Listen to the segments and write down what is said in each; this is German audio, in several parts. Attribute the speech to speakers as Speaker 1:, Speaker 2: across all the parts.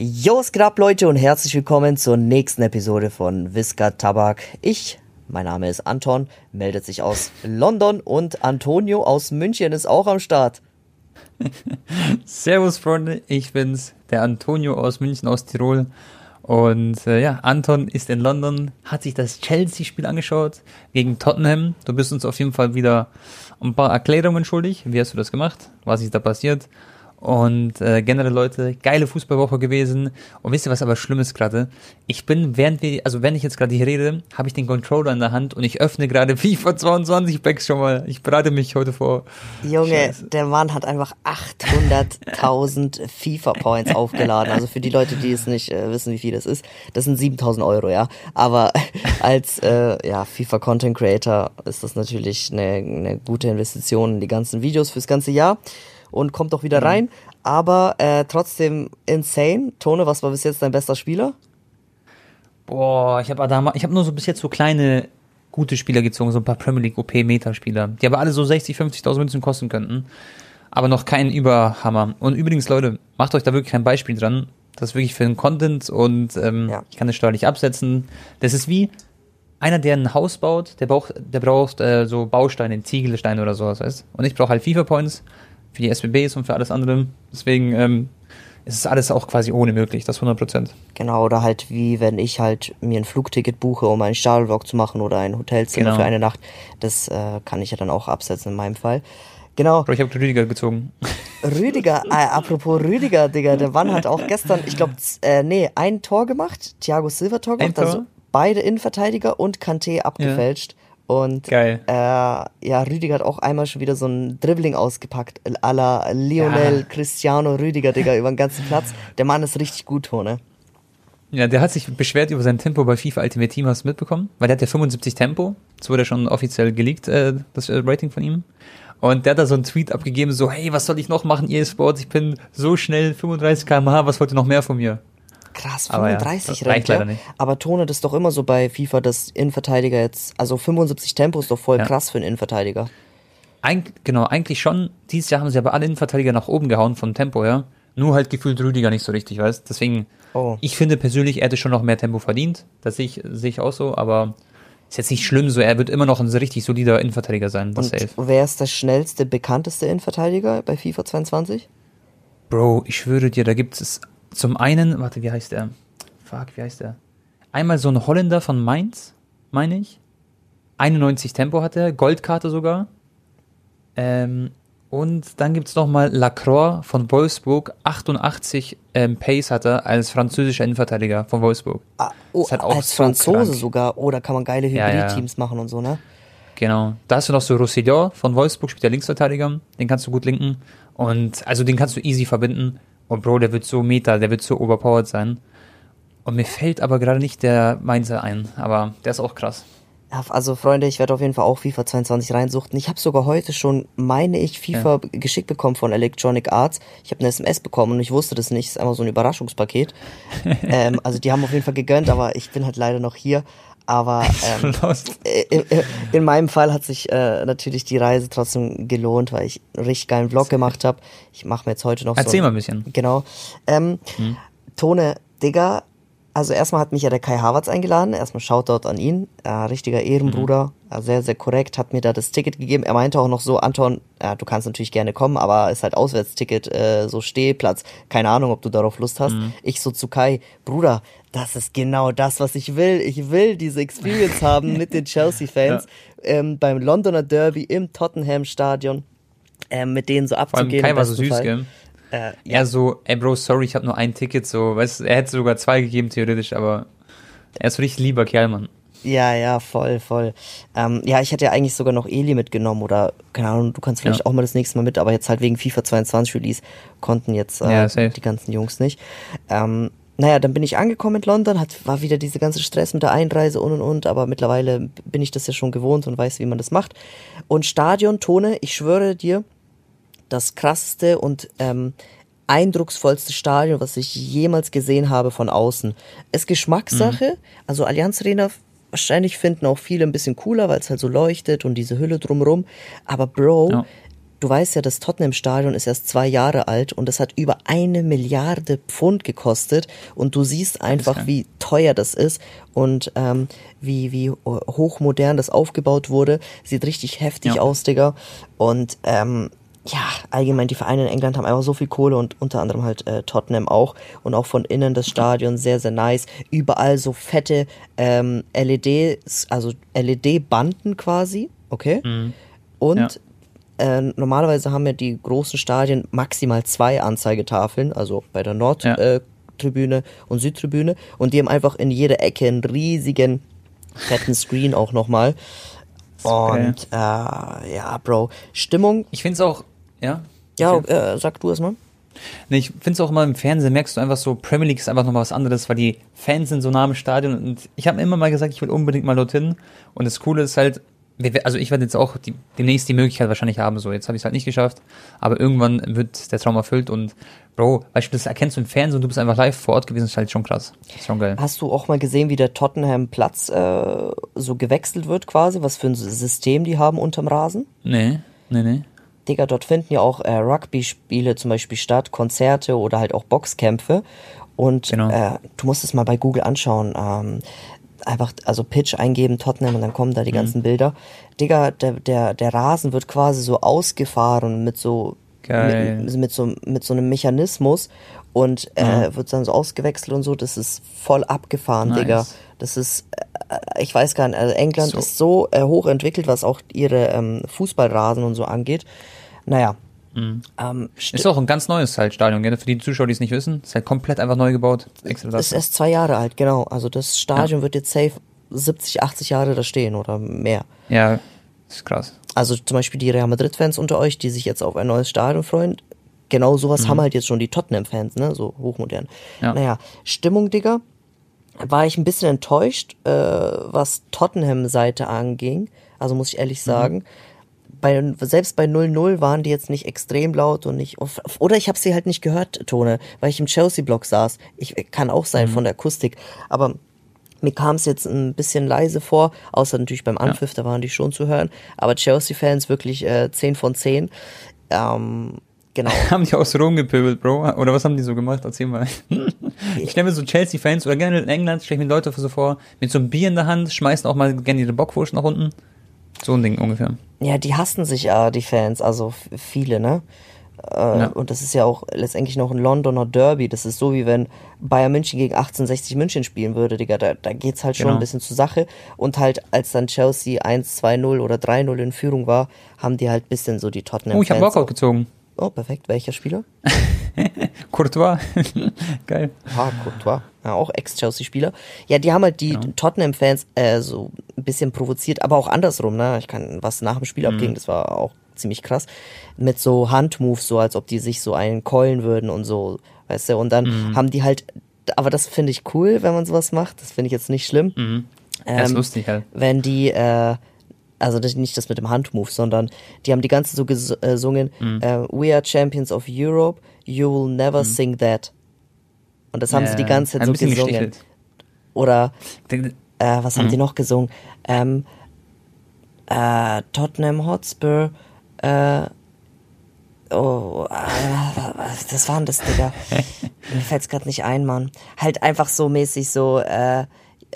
Speaker 1: Jo, es geht ab, Leute, und herzlich willkommen zur nächsten Episode von Visca Tabak. Ich, mein Name ist Anton, meldet sich aus London und Antonio aus München ist auch am Start.
Speaker 2: Servus, Freunde, ich bin's, der Antonio aus München, aus Tirol. Und äh, ja, Anton ist in London, hat sich das Chelsea-Spiel angeschaut gegen Tottenham. Du bist uns auf jeden Fall wieder ein paar Erklärungen schuldig. Wie hast du das gemacht? Was ist da passiert? Und äh, generell Leute, geile Fußballwoche gewesen. Und wisst ihr, was aber schlimm ist gerade? Ich bin, während wir, also wenn ich jetzt gerade hier rede, habe ich den Controller in der Hand und ich öffne gerade FIFA 22 Packs schon mal. Ich bereite mich heute vor.
Speaker 1: Junge, Scheiße. der Mann hat einfach 800.000 FIFA Points aufgeladen. Also für die Leute, die es nicht äh, wissen, wie viel das ist, das sind 7.000 Euro, ja. Aber als äh, ja, FIFA Content Creator ist das natürlich eine, eine gute Investition in die ganzen Videos fürs ganze Jahr und kommt auch wieder mhm. rein. Aber äh, trotzdem insane. Tone, was war bis jetzt dein bester Spieler?
Speaker 2: Boah, ich habe ich hab nur so bis jetzt so kleine gute Spieler gezogen, so ein paar Premier League OP Meta-Spieler, die aber alle so 60, 50.000 Münzen kosten könnten. Aber noch kein Überhammer. Und übrigens, Leute, macht euch da wirklich kein Beispiel dran. Das ist wirklich für den Content und ähm, ja. ich kann das steuerlich absetzen. Das ist wie einer, der ein Haus baut, der braucht, der braucht äh, so Bausteine, Ziegelsteine oder sowas, weißt Und ich brauche halt FIFA-Points für die SBBs und für alles andere. Deswegen ähm, ist es alles auch quasi ohne möglich, das 100 Prozent.
Speaker 1: Genau, oder halt wie wenn ich halt mir ein Flugticket buche, um einen Stadionvlog zu machen oder ein Hotelzimmer genau. für eine Nacht. Das äh, kann ich ja dann auch absetzen in meinem Fall. Genau.
Speaker 2: Bro, ich habe Rüdiger gezogen.
Speaker 1: Rüdiger, äh, apropos Rüdiger, Digga, der Mann hat auch gestern, ich glaube, äh, nee, ein Tor gemacht, Thiago Silva Tor gemacht, also beide Innenverteidiger und Kanté abgefälscht. Ja. Und Geil. Äh, ja, Rüdiger hat auch einmal schon wieder so ein Dribbling ausgepackt, à la Lionel ja. Cristiano Rüdiger, Digga, über den ganzen Platz. Der Mann ist richtig gut, ne?
Speaker 2: Ja, der hat sich beschwert über sein Tempo bei FIFA Ultimate Team, hast du mitbekommen? Weil der hat ja 75 Tempo. Das wurde schon offiziell geleakt, äh, das äh, Rating von ihm. Und der hat da so einen Tweet abgegeben, so, hey, was soll ich noch machen, EA Sports? Ich bin so schnell, 35 km/h, was wollt ihr noch mehr von mir?
Speaker 1: Krass, 35 aber ja, reicht, ja. Nicht. Aber Tone, das ist doch immer so bei FIFA, dass Innenverteidiger jetzt, also 75 Tempo ist doch voll ja. krass für einen Innenverteidiger.
Speaker 2: Eig genau, eigentlich schon. Dieses Jahr haben sie aber alle Innenverteidiger nach oben gehauen vom Tempo, ja. Nur halt gefühlt Rüdiger nicht so richtig, weißt Deswegen, oh. ich finde persönlich, er hätte schon noch mehr Tempo verdient. Das sehe ich, sehe ich auch so, aber ist jetzt nicht schlimm so. Er wird immer noch ein richtig solider Innenverteidiger sein.
Speaker 1: Das Und safe. wer ist der schnellste, bekannteste Innenverteidiger bei FIFA 22?
Speaker 2: Bro, ich schwöre dir, da gibt es zum einen, warte, wie heißt der? Fuck, wie heißt der? Einmal so ein Holländer von Mainz, meine ich. 91 Tempo hat er, Goldkarte sogar. Ähm, und dann gibt es nochmal Lacroix von Wolfsburg, 88 ähm, Pace hat er als französischer Innenverteidiger von Wolfsburg.
Speaker 1: Ah, oh, als so Franzose krank. sogar. Oh, da kann man geile Hybrid-Teams ja, ja. machen und so, ne?
Speaker 2: Genau. Da hast du noch so Roussillon von Wolfsburg, spielt der Linksverteidiger. Den kannst du gut linken. Und also den kannst du easy verbinden. Und Bro, der wird so meta, der wird so overpowered sein. Und mir fällt aber gerade nicht der Mainzer ein, aber der ist auch krass.
Speaker 1: Also Freunde, ich werde auf jeden Fall auch FIFA 22 reinsuchten. Ich habe sogar heute schon, meine ich, FIFA ja. geschickt bekommen von Electronic Arts. Ich habe eine SMS bekommen und ich wusste das nicht. Das ist einfach so ein Überraschungspaket. ähm, also die haben auf jeden Fall gegönnt, aber ich bin halt leider noch hier. Aber ähm, in, in, meinem Fall hat sich äh, natürlich die Reise trotzdem gelohnt, weil ich einen richtig geilen Vlog gemacht habe. Ich mache mir jetzt heute noch
Speaker 2: Erzähl
Speaker 1: so.
Speaker 2: mal ein bisschen.
Speaker 1: Genau. Ähm, hm. Tone, Digga, also erstmal hat mich ja der Kai Havertz eingeladen. Erstmal Shoutout an ihn. Äh, richtiger Ehrenbruder. Mhm. sehr, sehr korrekt. Hat mir da das Ticket gegeben. Er meinte auch noch so, Anton, ja, du kannst natürlich gerne kommen, aber ist halt Auswärtsticket, äh, so Stehplatz. Keine Ahnung, ob du darauf Lust hast. Mhm. Ich so zu Kai, Bruder, das ist genau das, was ich will. Ich will diese Experience haben mit den Chelsea-Fans ja. ähm, beim Londoner Derby im Tottenham-Stadion. Ähm, mit denen so abzugehen.
Speaker 2: Kai war so süß, Fall. gell? Äh, ja. So, ey Bro, sorry, ich habe nur ein Ticket, so, weißt er hätte sogar zwei gegeben, theoretisch, aber er ist so richtig lieber Kerl, Mann.
Speaker 1: Ja, ja, voll, voll. Ähm, ja, ich hätte ja eigentlich sogar noch Eli mitgenommen oder, keine Ahnung, du kannst vielleicht ja. auch mal das nächste Mal mit, aber jetzt halt wegen FIFA 22 Release konnten jetzt äh, ja, die ganzen Jungs nicht. Ähm, naja, dann bin ich angekommen in London, hat, war wieder diese ganze Stress mit der Einreise und und und, aber mittlerweile bin ich das ja schon gewohnt und weiß, wie man das macht. Und Stadion, Tone, ich schwöre dir, das krasseste und ähm, eindrucksvollste Stadion, was ich jemals gesehen habe von außen. Es Geschmackssache, mhm. also Allianz Arena wahrscheinlich finden auch viele ein bisschen cooler, weil es halt so leuchtet und diese Hülle drumrum. Aber Bro, ja. Du weißt ja, das Tottenham-Stadion ist erst zwei Jahre alt und es hat über eine Milliarde Pfund gekostet und du siehst einfach, wie teuer das ist und ähm, wie, wie hochmodern das aufgebaut wurde. Sieht richtig heftig ja. aus, Digga. Und ähm, ja, allgemein die Vereine in England haben einfach so viel Kohle und unter anderem halt äh, Tottenham auch und auch von innen das Stadion sehr, sehr nice. Überall so fette ähm, LEDs, also LED-Banden quasi, okay? Mhm. Und ja. Äh, normalerweise haben ja die großen Stadien maximal zwei Anzeigetafeln, also bei der Nordtribüne ja. äh, und Südtribüne und die haben einfach in jeder Ecke einen riesigen fetten Screen auch nochmal. Und äh, ja, Bro, Stimmung.
Speaker 2: Ich finde es auch ja?
Speaker 1: Ja, äh, sag du es mal.
Speaker 2: Nee, ich finde es auch immer im Fernsehen, merkst du einfach so, Premier League ist einfach nochmal was anderes, weil die Fans sind so nah am Stadion und ich habe immer mal gesagt, ich will unbedingt mal dorthin und das Coole ist halt, also ich werde jetzt auch die, demnächst die Möglichkeit wahrscheinlich haben, so jetzt habe ich es halt nicht geschafft, aber irgendwann wird der Traum erfüllt und Bro, weißt du, das erkennst du im Fernsehen und du bist einfach live vor Ort gewesen, ist halt schon krass. Ist schon geil.
Speaker 1: Hast du auch mal gesehen, wie der Tottenham Platz äh, so gewechselt wird quasi, was für ein System die haben unterm Rasen?
Speaker 2: Nee, nee, nee.
Speaker 1: Digga, dort finden ja auch äh, Rugby-Spiele zum Beispiel statt, Konzerte oder halt auch Boxkämpfe. Und genau. äh, du musst es mal bei Google anschauen. Ähm, einfach, also Pitch eingeben, Tottenham und dann kommen da die mhm. ganzen Bilder. Digga, der, der, der Rasen wird quasi so ausgefahren mit so mit, mit, so mit so einem Mechanismus und äh, wird dann so ausgewechselt und so. Das ist voll abgefahren, nice. Digga. Das ist, äh, ich weiß gar nicht, also England so. ist so äh, hoch entwickelt, was auch ihre ähm, Fußballrasen und so angeht. Naja.
Speaker 2: Mhm. Ähm, ist auch ein ganz neues halt Stadion, gell? für die Zuschauer, die es nicht wissen. Ist halt komplett einfach neu gebaut.
Speaker 1: Extra ist erst zwei Jahre alt, genau. Also das Stadion ja. wird jetzt safe 70, 80 Jahre da stehen oder mehr.
Speaker 2: Ja, ist krass.
Speaker 1: Also zum Beispiel die Real Madrid-Fans unter euch, die sich jetzt auf ein neues Stadion freuen, genau sowas mhm. haben halt jetzt schon die Tottenham-Fans, ne? So hochmodern. Ja. Naja, Stimmung, Digga, war ich ein bisschen enttäuscht, äh, was Tottenham-Seite anging. Also muss ich ehrlich mhm. sagen. Mhm bei, selbst bei 0-0 waren die jetzt nicht extrem laut und nicht, oder ich habe sie halt nicht gehört, Tone, weil ich im Chelsea-Block saß. Ich kann auch sein mhm. von der Akustik, aber mir kam es jetzt ein bisschen leise vor, außer natürlich beim Anpfiff, ja. da waren die schon zu hören, aber Chelsea-Fans wirklich äh, 10 von 10. Ähm, genau.
Speaker 2: haben die auch so rumgepöbelt, Bro? Oder was haben die so gemacht? Erzähl mal. ich stelle mir so Chelsea-Fans oder gerne in England, stelle ich mir Leute so vor, mit so einem Bier in der Hand, schmeißen auch mal gerne ihre Bockwurst nach unten. So ein Ding ungefähr.
Speaker 1: Ja, die hassen sich ja, die Fans, also viele, ne? Äh, ja. Und das ist ja auch letztendlich noch ein Londoner Derby. Das ist so, wie wenn Bayern München gegen 1860 München spielen würde, Digga. Da, da geht's halt schon genau. ein bisschen zur Sache. Und halt, als dann Chelsea 1-2-0 oder 3-0 in Führung war, haben die halt ein bisschen so die Tottenham.
Speaker 2: Oh, ich habe Workout gezogen.
Speaker 1: Oh, perfekt. Welcher Spieler?
Speaker 2: Courtois. Geil.
Speaker 1: Ah, Courtois. Ja, auch Ex-Chelsea-Spieler. Ja, die haben halt die genau. Tottenham-Fans äh, so ein bisschen provoziert, aber auch andersrum, ne? Ich kann, was nach dem Spiel mhm. abging, das war auch ziemlich krass. Mit so Handmoves, so als ob die sich so einen keulen würden und so, weißt du? Und dann mhm. haben die halt, aber das finde ich cool, wenn man sowas macht. Das finde ich jetzt nicht schlimm.
Speaker 2: Mhm. Ähm, das ist lustig halt.
Speaker 1: Wenn die, äh, also nicht das mit dem Handmove, sondern die haben die ganze so gesungen, mhm. äh, We are champions of Europe, you will never mhm. sing that. Und das haben sie die ganze Zeit so gesungen. Gestichelt. Oder äh, was haben mhm. die noch gesungen? Ähm, äh, Tottenham Hotspur, äh, oh, äh, das waren das, Digga. Mir fällt's gerade nicht ein, Mann. Halt einfach so mäßig so, äh,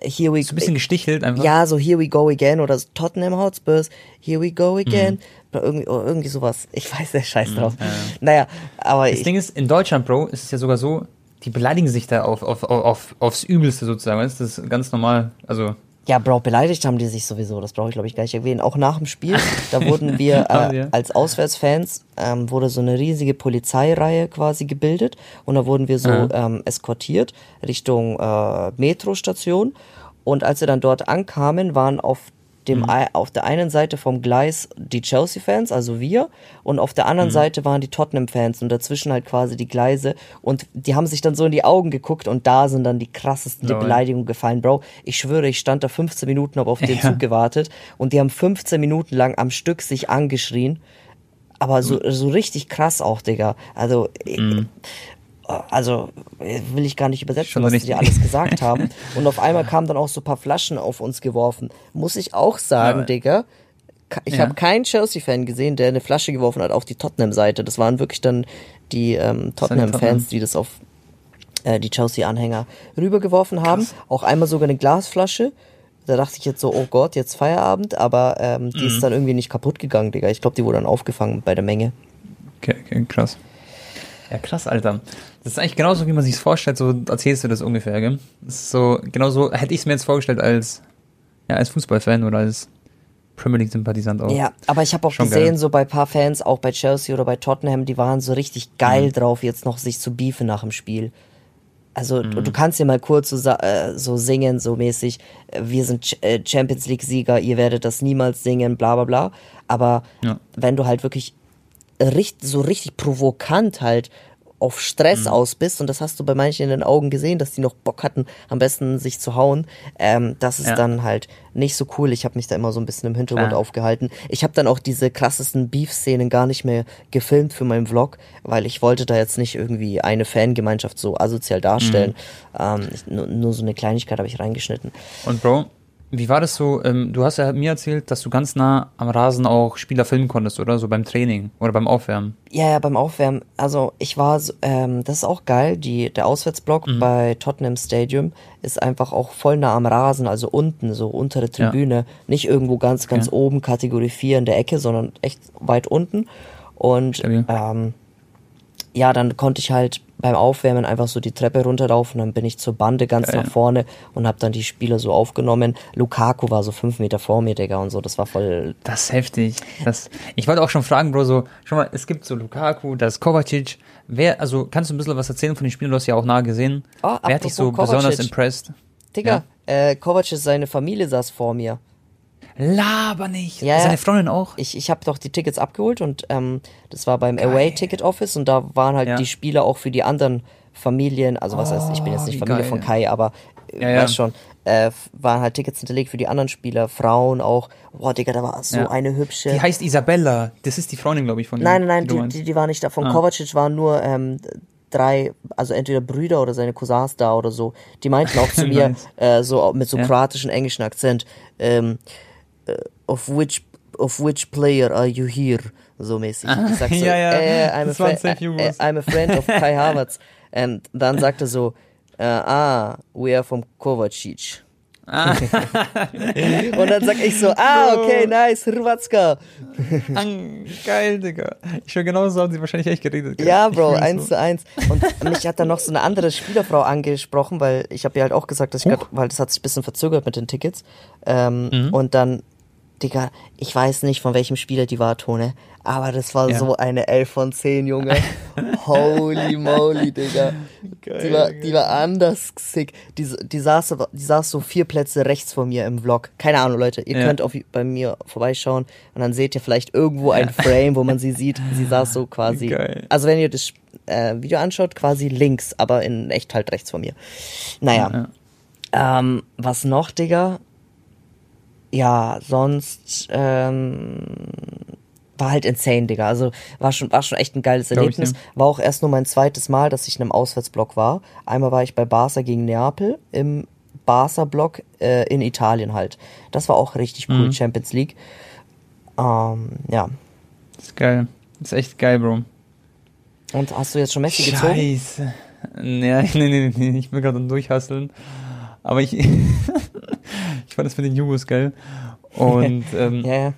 Speaker 1: Here we
Speaker 2: so ein bisschen gestichelt einfach.
Speaker 1: Ja, so Here we go again oder so Tottenham Hotspurs, Here we go again. Mhm. Oder irgendwie, oder irgendwie sowas. Ich weiß der Scheiß mhm, drauf. Ja. Naja, aber.
Speaker 2: Das Ding ist, in Deutschland, Bro, ist es ja sogar so, die beleidigen sich da auf, auf, auf, aufs Übelste sozusagen. Das ist ganz normal. Also.
Speaker 1: Ja, Bro, beleidigt haben die sich sowieso. Das brauche ich, glaube ich, gar nicht erwähnen. Auch nach dem Spiel, da wurden wir äh, als Auswärtsfans, ähm, wurde so eine riesige Polizeireihe quasi gebildet. Und da wurden wir so mhm. ähm, eskortiert Richtung äh, Metrostation. Und als wir dann dort ankamen, waren auf dem mhm. auf der einen Seite vom Gleis die Chelsea-Fans, also wir, und auf der anderen mhm. Seite waren die Tottenham-Fans und dazwischen halt quasi die Gleise und die haben sich dann so in die Augen geguckt und da sind dann die krassesten oh, Beleidigungen gefallen, Bro. Ich schwöre, ich stand da 15 Minuten, habe auf den ja. Zug gewartet und die haben 15 Minuten lang am Stück sich angeschrien. Aber so, so richtig krass auch, Digga. Also, mhm also will ich gar nicht übersetzen, Schon was die alles gesagt haben. Und auf einmal kamen dann auch so ein paar Flaschen auf uns geworfen. Muss ich auch sagen, ja. Digga, ich ja. habe keinen Chelsea-Fan gesehen, der eine Flasche geworfen hat auf die Tottenham-Seite. Das waren wirklich dann die ähm, Tottenham-Fans, die das auf äh, die Chelsea-Anhänger rübergeworfen haben. Krass. Auch einmal sogar eine Glasflasche. Da dachte ich jetzt so, oh Gott, jetzt Feierabend, aber ähm, die mhm. ist dann irgendwie nicht kaputt gegangen, Digga. Ich glaube, die wurde dann aufgefangen bei der Menge.
Speaker 2: Okay, okay, krass. Ja, krass, Alter. Das ist eigentlich genauso, wie man sich vorstellt, so erzählst du das ungefähr, gell? Das ist so, genauso hätte ich es mir jetzt vorgestellt als, ja, als Fußballfan oder als Premier League-Sympathisant
Speaker 1: auch. Ja, aber ich habe auch Schon gesehen, geil. so bei paar Fans, auch bei Chelsea oder bei Tottenham, die waren so richtig geil mhm. drauf, jetzt noch sich zu beefen nach dem Spiel. Also mhm. du kannst ja mal kurz so, äh, so singen, so mäßig, äh, wir sind Ch äh, Champions League-Sieger, ihr werdet das niemals singen, bla bla bla. Aber ja. wenn du halt wirklich richtig, so richtig provokant halt auf Stress mhm. aus bist, und das hast du bei manchen in den Augen gesehen, dass die noch Bock hatten, am besten sich zu hauen, ähm, das ist ja. dann halt nicht so cool. Ich habe mich da immer so ein bisschen im Hintergrund ah. aufgehalten. Ich habe dann auch diese krassesten Beef-Szenen gar nicht mehr gefilmt für meinen Vlog, weil ich wollte da jetzt nicht irgendwie eine Fangemeinschaft so asozial darstellen. Mhm. Ähm, nur, nur so eine Kleinigkeit habe ich reingeschnitten.
Speaker 2: Und Bro, wie war das so? Ähm, du hast ja mir erzählt, dass du ganz nah am Rasen auch Spieler filmen konntest, oder? So beim Training oder beim Aufwärmen.
Speaker 1: Ja, ja, beim Aufwärmen. Also ich war, ähm, das ist auch geil. Die, der Auswärtsblock mhm. bei Tottenham Stadium ist einfach auch voll nah am Rasen, also unten, so untere Tribüne. Ja. Nicht irgendwo ganz, ganz okay. oben, Kategorie 4 in der Ecke, sondern echt weit unten. Und ähm, ja, dann konnte ich halt beim Aufwärmen einfach so die Treppe runterlaufen, dann bin ich zur Bande ganz Geil. nach vorne und habe dann die Spieler so aufgenommen. Lukaku war so fünf Meter vor mir, Digga, und so, das war voll...
Speaker 2: Das ist heftig. Das, ich wollte auch schon fragen, Bro, so, schau mal, es gibt so Lukaku, das ist Kovacic. Wer, also, kannst du ein bisschen was erzählen von den Spielern? Du hast ja auch nah gesehen. Oh, Wer hat dich so Kovacic. besonders impressed?
Speaker 1: Digga, ja? äh, Kovacic, seine Familie saß vor mir.
Speaker 2: Laber nicht. Ja, Seine Freundin auch.
Speaker 1: Ich, ich habe doch die Tickets abgeholt und ähm, das war beim Geil. Away Ticket Office und da waren halt ja. die Spieler auch für die anderen Familien, also was oh, heißt, ich bin jetzt nicht Familie geil. von Kai, aber ja, ja. weiß schon, äh, waren halt Tickets hinterlegt für die anderen Spieler, Frauen auch. Boah, Digga, da war so ja. eine hübsche.
Speaker 2: Die heißt Isabella. Das ist die Freundin, glaube ich, von
Speaker 1: Nein, nein, nein, die, die, die, war nicht da. Von ah. Kovacic waren nur ähm, drei, also entweder Brüder oder seine Cousins da oder so. Die meinten auch zu mir, äh, so mit so kroatischen englischen Akzent, ähm, of which of which player are you here? So mäßig. Ah, ich sag so, ja, ja. Äh, I'm, a friend, äh, I'm a friend of Kai Havertz. Und dann sagt er so, äh, ah, we are from Kovacic. Ah. und dann sag ich so, ah, okay, nice, Hrvatska.
Speaker 2: Geil, Digga. Ich höre genau so haben sie wahrscheinlich echt geredet.
Speaker 1: Gell? Ja, Bro, eins so. zu eins. Und mich hat dann noch so eine andere Spielerfrau angesprochen, weil ich habe ihr halt auch gesagt, dass ich grad, weil das hat sich ein bisschen verzögert mit den Tickets. Ähm, mhm. Und dann Digga, ich weiß nicht, von welchem Spieler die war, Tone, aber das war ja. so eine 11 von 10, Junge. Holy moly, Digga. Geil, die, war, die war anders sick. Die, die, saß, die saß so vier Plätze rechts von mir im Vlog. Keine Ahnung, Leute. Ihr ja. könnt auf, bei mir vorbeischauen und dann seht ihr vielleicht irgendwo ein Frame, wo man sie sieht. Sie saß so quasi. Geil. Also wenn ihr das äh, Video anschaut, quasi links, aber in echt halt rechts von mir. Naja. Ja. Ähm, was noch, Digga? Ja, sonst ähm, war halt insane, Digga. Also war schon, war schon echt ein geiles Erlebnis. Ich, ja. War auch erst nur mein zweites Mal, dass ich in einem Auswärtsblock war. Einmal war ich bei Barca gegen Neapel im Barca-Block äh, in Italien halt. Das war auch richtig cool, mhm. Champions League. Ähm, ja.
Speaker 2: Das ist geil. Das ist echt geil, Bro.
Speaker 1: Und hast du jetzt schon Messi
Speaker 2: Scheiße. gezogen? Scheiße. Nee, nee, nee, nee, ich will gerade durchhasseln. Aber ich, ich fand das mit den Jugos geil. Und ähm, ja, ja.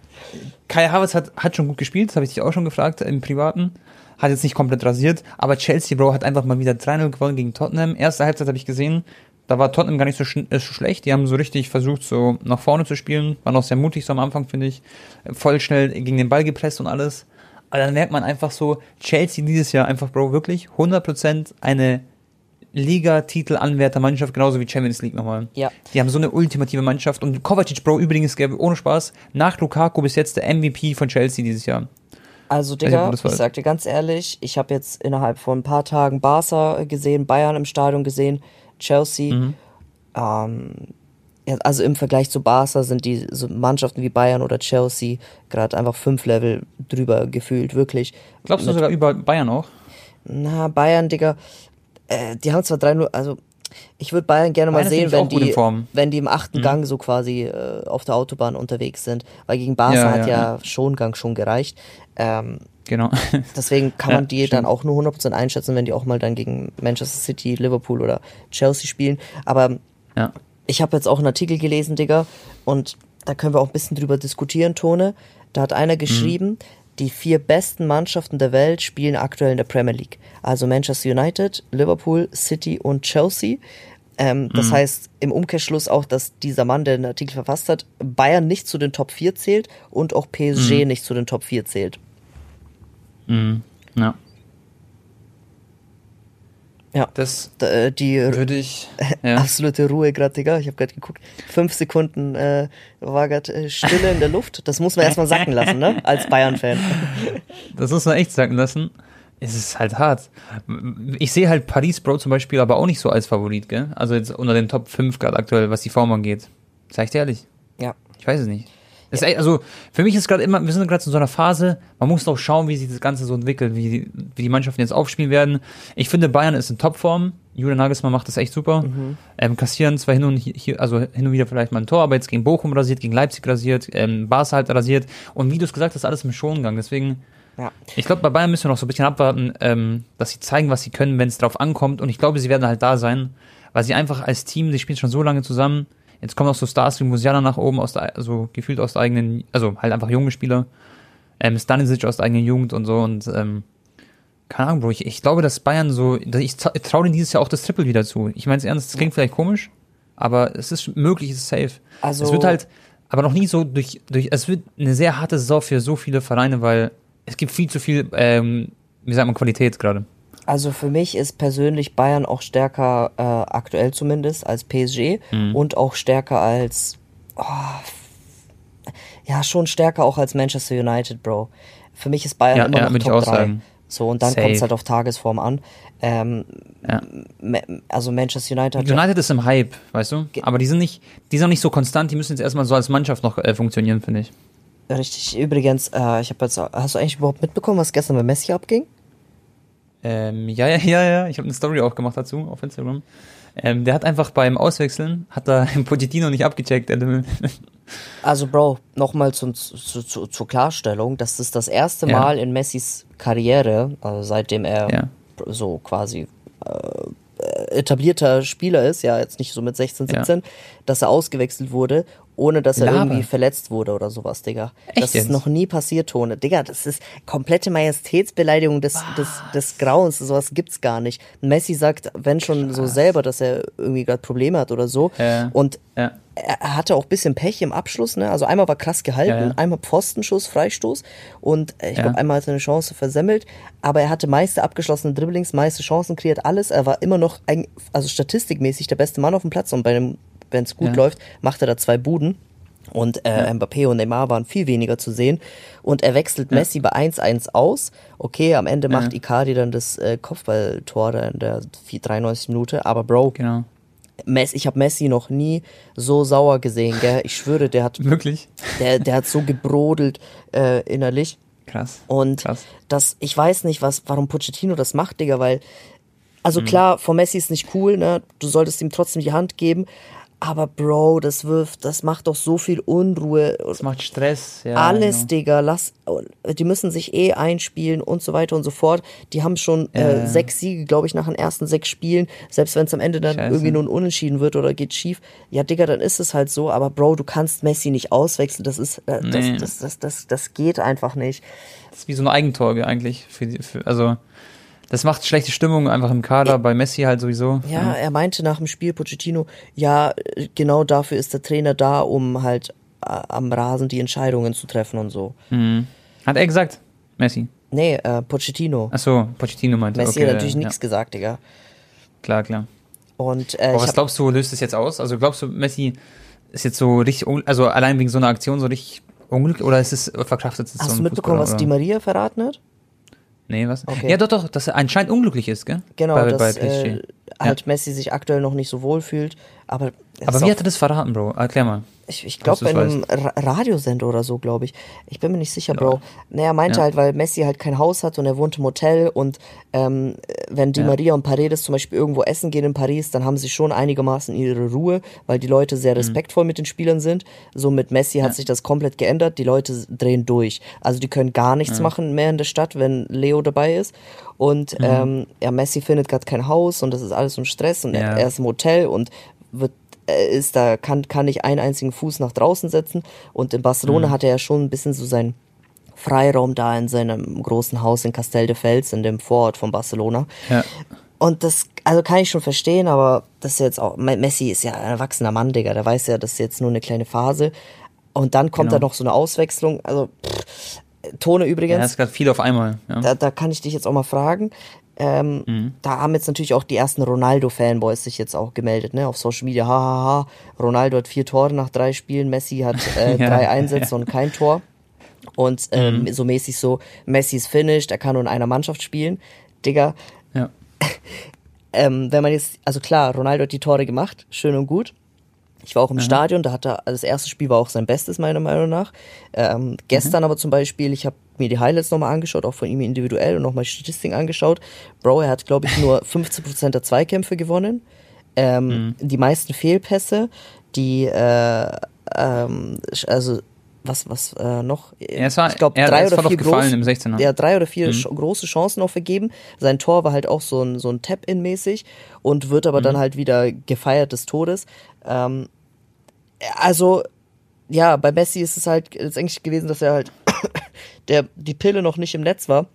Speaker 2: Kai Havertz hat, hat schon gut gespielt, das habe ich dich auch schon gefragt im Privaten. Hat jetzt nicht komplett rasiert, aber Chelsea, Bro, hat einfach mal wieder 3-0 gewonnen gegen Tottenham. Erste Halbzeit habe ich gesehen, da war Tottenham gar nicht so, sch äh, so schlecht. Die haben so richtig versucht, so nach vorne zu spielen. War noch sehr mutig so am Anfang, finde ich. Voll schnell gegen den Ball gepresst und alles. Aber dann merkt man einfach so, Chelsea dieses Jahr einfach, Bro, wirklich 100% eine Liga-Titel-Anwärter-Mannschaft, genauso wie Champions League nochmal. Ja. Die haben so eine ultimative Mannschaft. Und Kovacic, Bro, übrigens, ohne Spaß, nach Lukaku bis jetzt der MVP von Chelsea dieses Jahr.
Speaker 1: Also, Digga, ich, ich sag dir ganz ehrlich, ich habe jetzt innerhalb von ein paar Tagen Barca gesehen, Bayern im Stadion gesehen, Chelsea. Mhm. Ähm, also im Vergleich zu Barca sind die so Mannschaften wie Bayern oder Chelsea gerade einfach fünf Level drüber gefühlt, wirklich.
Speaker 2: Glaubst du sogar über Bayern auch?
Speaker 1: Na, Bayern, Digga, äh, die haben zwar 3-0, also Ich würde Bayern gerne Bayern mal sehen, wenn die, wenn die im achten mhm. Gang so quasi äh, auf der Autobahn unterwegs sind. Weil gegen Barca ja, hat ja, ja, Schongang schon gereicht. Ähm,
Speaker 2: genau.
Speaker 1: deswegen kann man die stimmt. dann auch nur 100% einschätzen, wenn die auch mal dann gegen Manchester City, Liverpool oder Chelsea spielen. Aber ich habe jetzt auch einen Artikel gelesen, Digga, und da können wir auch ein bisschen drüber diskutieren, Tone. Da hat einer geschrieben, mhm. Die vier besten Mannschaften der Welt spielen aktuell in der Premier League. Also Manchester United, Liverpool, City und Chelsea. Ähm, das mhm. heißt im Umkehrschluss auch, dass dieser Mann, der den Artikel verfasst hat, Bayern nicht zu den Top 4 zählt und auch PSG mhm. nicht zu den Top 4 zählt.
Speaker 2: Mhm. Ja.
Speaker 1: Ja.
Speaker 2: Das
Speaker 1: äh, die
Speaker 2: würde ich.
Speaker 1: Ja. Absolute Ruhe gerade, Digga. Ich habe gerade geguckt. Fünf Sekunden äh, war gerade äh, Stille in der Luft. Das muss man erstmal sacken lassen, ne? Als Bayern-Fan.
Speaker 2: Das muss man echt sacken lassen. Es ist halt hart. Ich sehe halt Paris Bro zum Beispiel aber auch nicht so als Favorit, gell? Also jetzt unter den Top 5 gerade aktuell, was die Form angeht. Sag ich dir ehrlich.
Speaker 1: Ja.
Speaker 2: Ich weiß es nicht. Ja. also für mich ist gerade immer, wir sind gerade in so einer Phase, man muss doch schauen, wie sich das Ganze so entwickelt, wie die, wie die Mannschaften jetzt aufspielen werden. Ich finde, Bayern ist in Topform. Julian Nagelsmann macht das echt super. Mhm. Ähm, kassieren zwar hin und hier, also hin und wieder vielleicht mal ein Tor, aber jetzt gegen Bochum rasiert, gegen Leipzig rasiert, ähm, Barca halt rasiert. Und wie du es gesagt hast, alles im Schongang. Deswegen, ja. ich glaube, bei Bayern müssen wir noch so ein bisschen abwarten, ähm, dass sie zeigen, was sie können, wenn es drauf ankommt. Und ich glaube, sie werden halt da sein, weil sie einfach als Team, die spielen schon so lange zusammen, Jetzt kommen auch so Stars wie Musiala nach oben, aus der, also gefühlt aus der eigenen, also halt einfach junge Spieler. Ähm, Stanisic aus der eigenen Jugend und so und ähm, keine Ahnung, Bro, ich, ich glaube, dass Bayern so, ich traue denen dieses Jahr auch das Triple wieder zu. Ich meine es ernst, das klingt vielleicht komisch, aber es ist möglich, es ist safe. Also es wird halt, aber noch nie so durch, durch, es wird eine sehr harte Saison für so viele Vereine, weil es gibt viel zu viel, ähm, wie sagt man, Qualität gerade.
Speaker 1: Also für mich ist persönlich Bayern auch stärker, äh, aktuell zumindest, als PSG mhm. und auch stärker als, oh, ja, schon stärker auch als Manchester United, Bro. Für mich ist Bayern ja, immer ja, noch Top 3. Sagen. So, und dann kommt es halt auf Tagesform an. Ähm, ja. Also Manchester United.
Speaker 2: United ist im Hype, weißt du? Aber die sind nicht, die sind nicht so konstant, die müssen jetzt erstmal so als Mannschaft noch äh, funktionieren, finde ich.
Speaker 1: Richtig, übrigens, äh, ich habe jetzt, hast du eigentlich überhaupt mitbekommen, was gestern bei Messi abging?
Speaker 2: Ähm, ja, ja, ja, ja. Ich habe eine Story auch gemacht dazu auf Instagram. Ähm, der hat einfach beim Auswechseln, hat da Pochettino nicht abgecheckt.
Speaker 1: Also Bro, nochmal zu, zu, zu, zur Klarstellung, das ist das erste ja. Mal in Messis Karriere, also seitdem er ja. so quasi äh, etablierter Spieler ist, ja jetzt nicht so mit 16, 17, ja. dass er ausgewechselt wurde ohne dass er Laber. irgendwie verletzt wurde oder sowas, Digga. Echt das jetzt? ist noch nie passiert, Tone. Digga, das ist komplette Majestätsbeleidigung des, des, des Grauens. Sowas gibt's gar nicht. Messi sagt, wenn schon Krass. so selber, dass er irgendwie gerade Probleme hat oder so. Ja. Und ja. er hatte auch bisschen Pech im Abschluss, ne? Also einmal war krass gehalten, ja, einmal Pfostenschuss, Freistoß und äh, ich glaube einmal hat er eine Chance versemmelt, aber er hatte meiste abgeschlossene Dribblings, meiste Chancen kreiert, alles. Er war immer noch, ein, also statistikmäßig der beste Mann auf dem Platz und bei einem wenn es gut ja. läuft, macht er da zwei Buden. Und äh, ja. Mbappé und Neymar waren viel weniger zu sehen. Und er wechselt ja. Messi bei 1-1 aus. Okay, am Ende macht ja. Icardi dann das äh, Kopfballtor da in der 93 Minute. Aber Bro, genau. Messi, ich habe Messi noch nie so sauer gesehen, gell? Ich schwöre, der hat
Speaker 2: wirklich,
Speaker 1: der, der hat so gebrodelt äh, innerlich.
Speaker 2: Krass.
Speaker 1: Und
Speaker 2: Krass.
Speaker 1: das, ich weiß nicht, was, warum Pochettino das macht, Digga, weil also mhm. klar, vor Messi ist nicht cool, ne? Du solltest ihm trotzdem die Hand geben, aber Bro, das wirft, das macht doch so viel Unruhe.
Speaker 2: Das macht Stress, ja.
Speaker 1: Alles, genau. Digga, lass, die müssen sich eh einspielen und so weiter und so fort. Die haben schon ja, äh, sechs Siege, glaube ich, nach den ersten sechs Spielen. Selbst wenn es am Ende dann Scheiße. irgendwie nur ein Unentschieden wird oder geht schief. Ja, Digga, dann ist es halt so. Aber Bro, du kannst Messi nicht auswechseln. Das ist, äh, nee. das, das, das, das, das geht einfach nicht.
Speaker 2: Das ist wie so ein Eigentor eigentlich. Für, die, für, also das macht schlechte Stimmung einfach im Kader, bei Messi halt sowieso.
Speaker 1: Ja, ja, er meinte nach dem Spiel, Pochettino, ja, genau dafür ist der Trainer da, um halt äh, am Rasen die Entscheidungen zu treffen und so.
Speaker 2: Mhm. Hat er gesagt, Messi?
Speaker 1: Nee, äh, Pochettino.
Speaker 2: Ach so, Pochettino meinte.
Speaker 1: Messi okay, hat natürlich ja. nichts gesagt, Digga.
Speaker 2: Klar, klar.
Speaker 1: Und, äh,
Speaker 2: Aber was glaubst du, löst es jetzt aus? Also glaubst du, Messi ist jetzt so richtig, also allein wegen so einer Aktion so richtig unglücklich oder ist es verkraftet?
Speaker 1: Hast so du mitbekommen, was die Maria verraten hat?
Speaker 2: Nee, was? Okay. Ja, doch, doch, dass er anscheinend unglücklich ist, gell?
Speaker 1: Genau, bei, dass bei äh, halt ja. Messi sich aktuell noch nicht so wohl fühlt. Aber
Speaker 2: Aber wie hat er das verraten, Bro? Erklär mal.
Speaker 1: Ich, ich glaube, bei einem Radiosender oder so, glaube ich. Ich bin mir nicht sicher, Bro. Ja. Naja, er meinte ja. halt, weil Messi halt kein Haus hat und er wohnt im Hotel und ähm, wenn Di ja. Maria und Paredes zum Beispiel irgendwo essen gehen in Paris, dann haben sie schon einigermaßen ihre Ruhe, weil die Leute sehr mhm. respektvoll mhm. mit den Spielern sind. So mit Messi hat sich das komplett geändert. Die Leute drehen durch. Also die können gar nichts machen mehr in der Stadt, wenn Leo dabei ist. Und mhm. ähm, ja, Messi findet gerade kein Haus und das ist alles im Stress und er, er ist im Hotel und wird ist da, kann, kann nicht einen einzigen Fuß nach draußen setzen. Und in Barcelona mhm. hat er ja schon ein bisschen so seinen Freiraum da in seinem großen Haus in Castel de Fels, in dem Vorort von Barcelona. Ja. Und das, also kann ich schon verstehen, aber das ist jetzt auch, Messi ist ja ein erwachsener Mann, Digga, der weiß ja, das ist jetzt nur eine kleine Phase. Und dann kommt genau. da noch so eine Auswechslung, also pff, Tone übrigens. Ja,
Speaker 2: es gerade viel auf einmal.
Speaker 1: Ja. Da, da kann ich dich jetzt auch mal fragen. Ähm, mhm. Da haben jetzt natürlich auch die ersten Ronaldo-Fanboys sich jetzt auch gemeldet, ne, auf Social Media. Hahaha, Ronaldo hat vier Tore nach drei Spielen, Messi hat äh, ja, drei Einsätze ja. und kein Tor. Und ähm, mhm. so mäßig so, Messi ist finished, er kann nur in einer Mannschaft spielen. Digga. Ja. ähm, wenn man jetzt, also klar, Ronaldo hat die Tore gemacht, schön und gut. Ich war auch im mhm. Stadion, da hat er, das erste Spiel war auch sein Bestes, meiner Meinung nach. Ähm, gestern mhm. aber zum Beispiel, ich habe mir die Highlights nochmal angeschaut, auch von ihm individuell und nochmal Statistiken angeschaut. Bro, er hat, glaube ich, nur 15% der Zweikämpfe gewonnen. Ähm, mhm. Die meisten Fehlpässe, die, äh, ähm, also was, was äh, noch?
Speaker 2: Ja, war, ich glaube, drei oder vier große,
Speaker 1: ja, drei oder vier mhm. große Chancen noch vergeben. Sein Tor war halt auch so ein, so ein Tap-In-mäßig und wird aber mhm. dann halt wieder gefeiert des Todes. Ähm, also, ja, bei Messi ist es halt jetzt eigentlich gewesen, dass er halt der die Pille noch nicht im Netz war,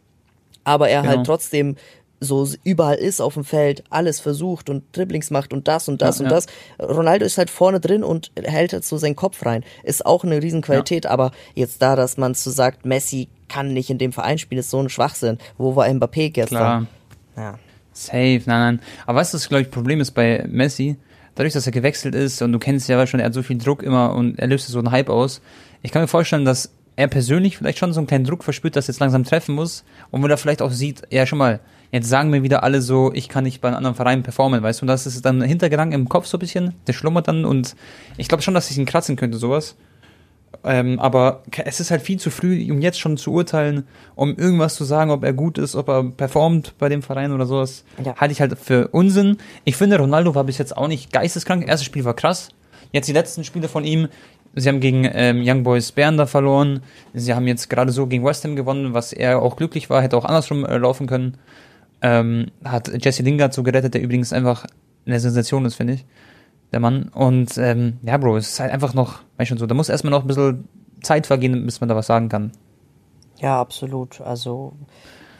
Speaker 1: aber er halt genau. halt trotzdem so überall ist auf dem Feld, alles versucht und Dribblings macht und das und das ja, und ja. das. Ronaldo ist halt vorne drin und hält halt so seinen Kopf rein. Ist auch eine Riesenqualität, ja. aber jetzt da, dass man so sagt, Messi kann nicht in dem Verein spielen, ist so ein Schwachsinn. Wo war Mbappé gestern?
Speaker 2: Klar. Ja. Safe, nein, nein. Aber weißt du, was, glaube ich, Problem ist bei Messi? Dadurch, dass er gewechselt ist und du kennst ja schon, er hat so viel Druck immer und er löst so einen Hype aus. Ich kann mir vorstellen, dass er persönlich vielleicht schon so einen kleinen Druck verspürt, dass er jetzt langsam treffen muss und wenn er vielleicht auch sieht, ja schon mal, jetzt sagen mir wieder alle so, ich kann nicht bei einem anderen Verein performen, weißt du, und das ist dann Hintergedanken im Kopf so ein bisschen, der schlummert dann und ich glaube schon, dass ich ihn kratzen könnte, sowas. Ähm, aber es ist halt viel zu früh, um jetzt schon zu urteilen, um irgendwas zu sagen, ob er gut ist, ob er performt bei dem Verein oder sowas. Ja. Halte ich halt für Unsinn. Ich finde, Ronaldo war bis jetzt auch nicht geisteskrank. Erstes Spiel war krass. Jetzt die letzten Spiele von ihm, Sie haben gegen ähm, Young Boys Bern da verloren. Sie haben jetzt gerade so gegen West Ham gewonnen, was er auch glücklich war, hätte auch andersrum äh, laufen können. Ähm, hat Jesse Lingard so gerettet, der übrigens einfach eine Sensation ist, finde ich. Der Mann. Und ähm, ja, Bro, es ist halt einfach noch, weißt schon so, da muss erstmal noch ein bisschen Zeit vergehen, bis man da was sagen kann.
Speaker 1: Ja, absolut. Also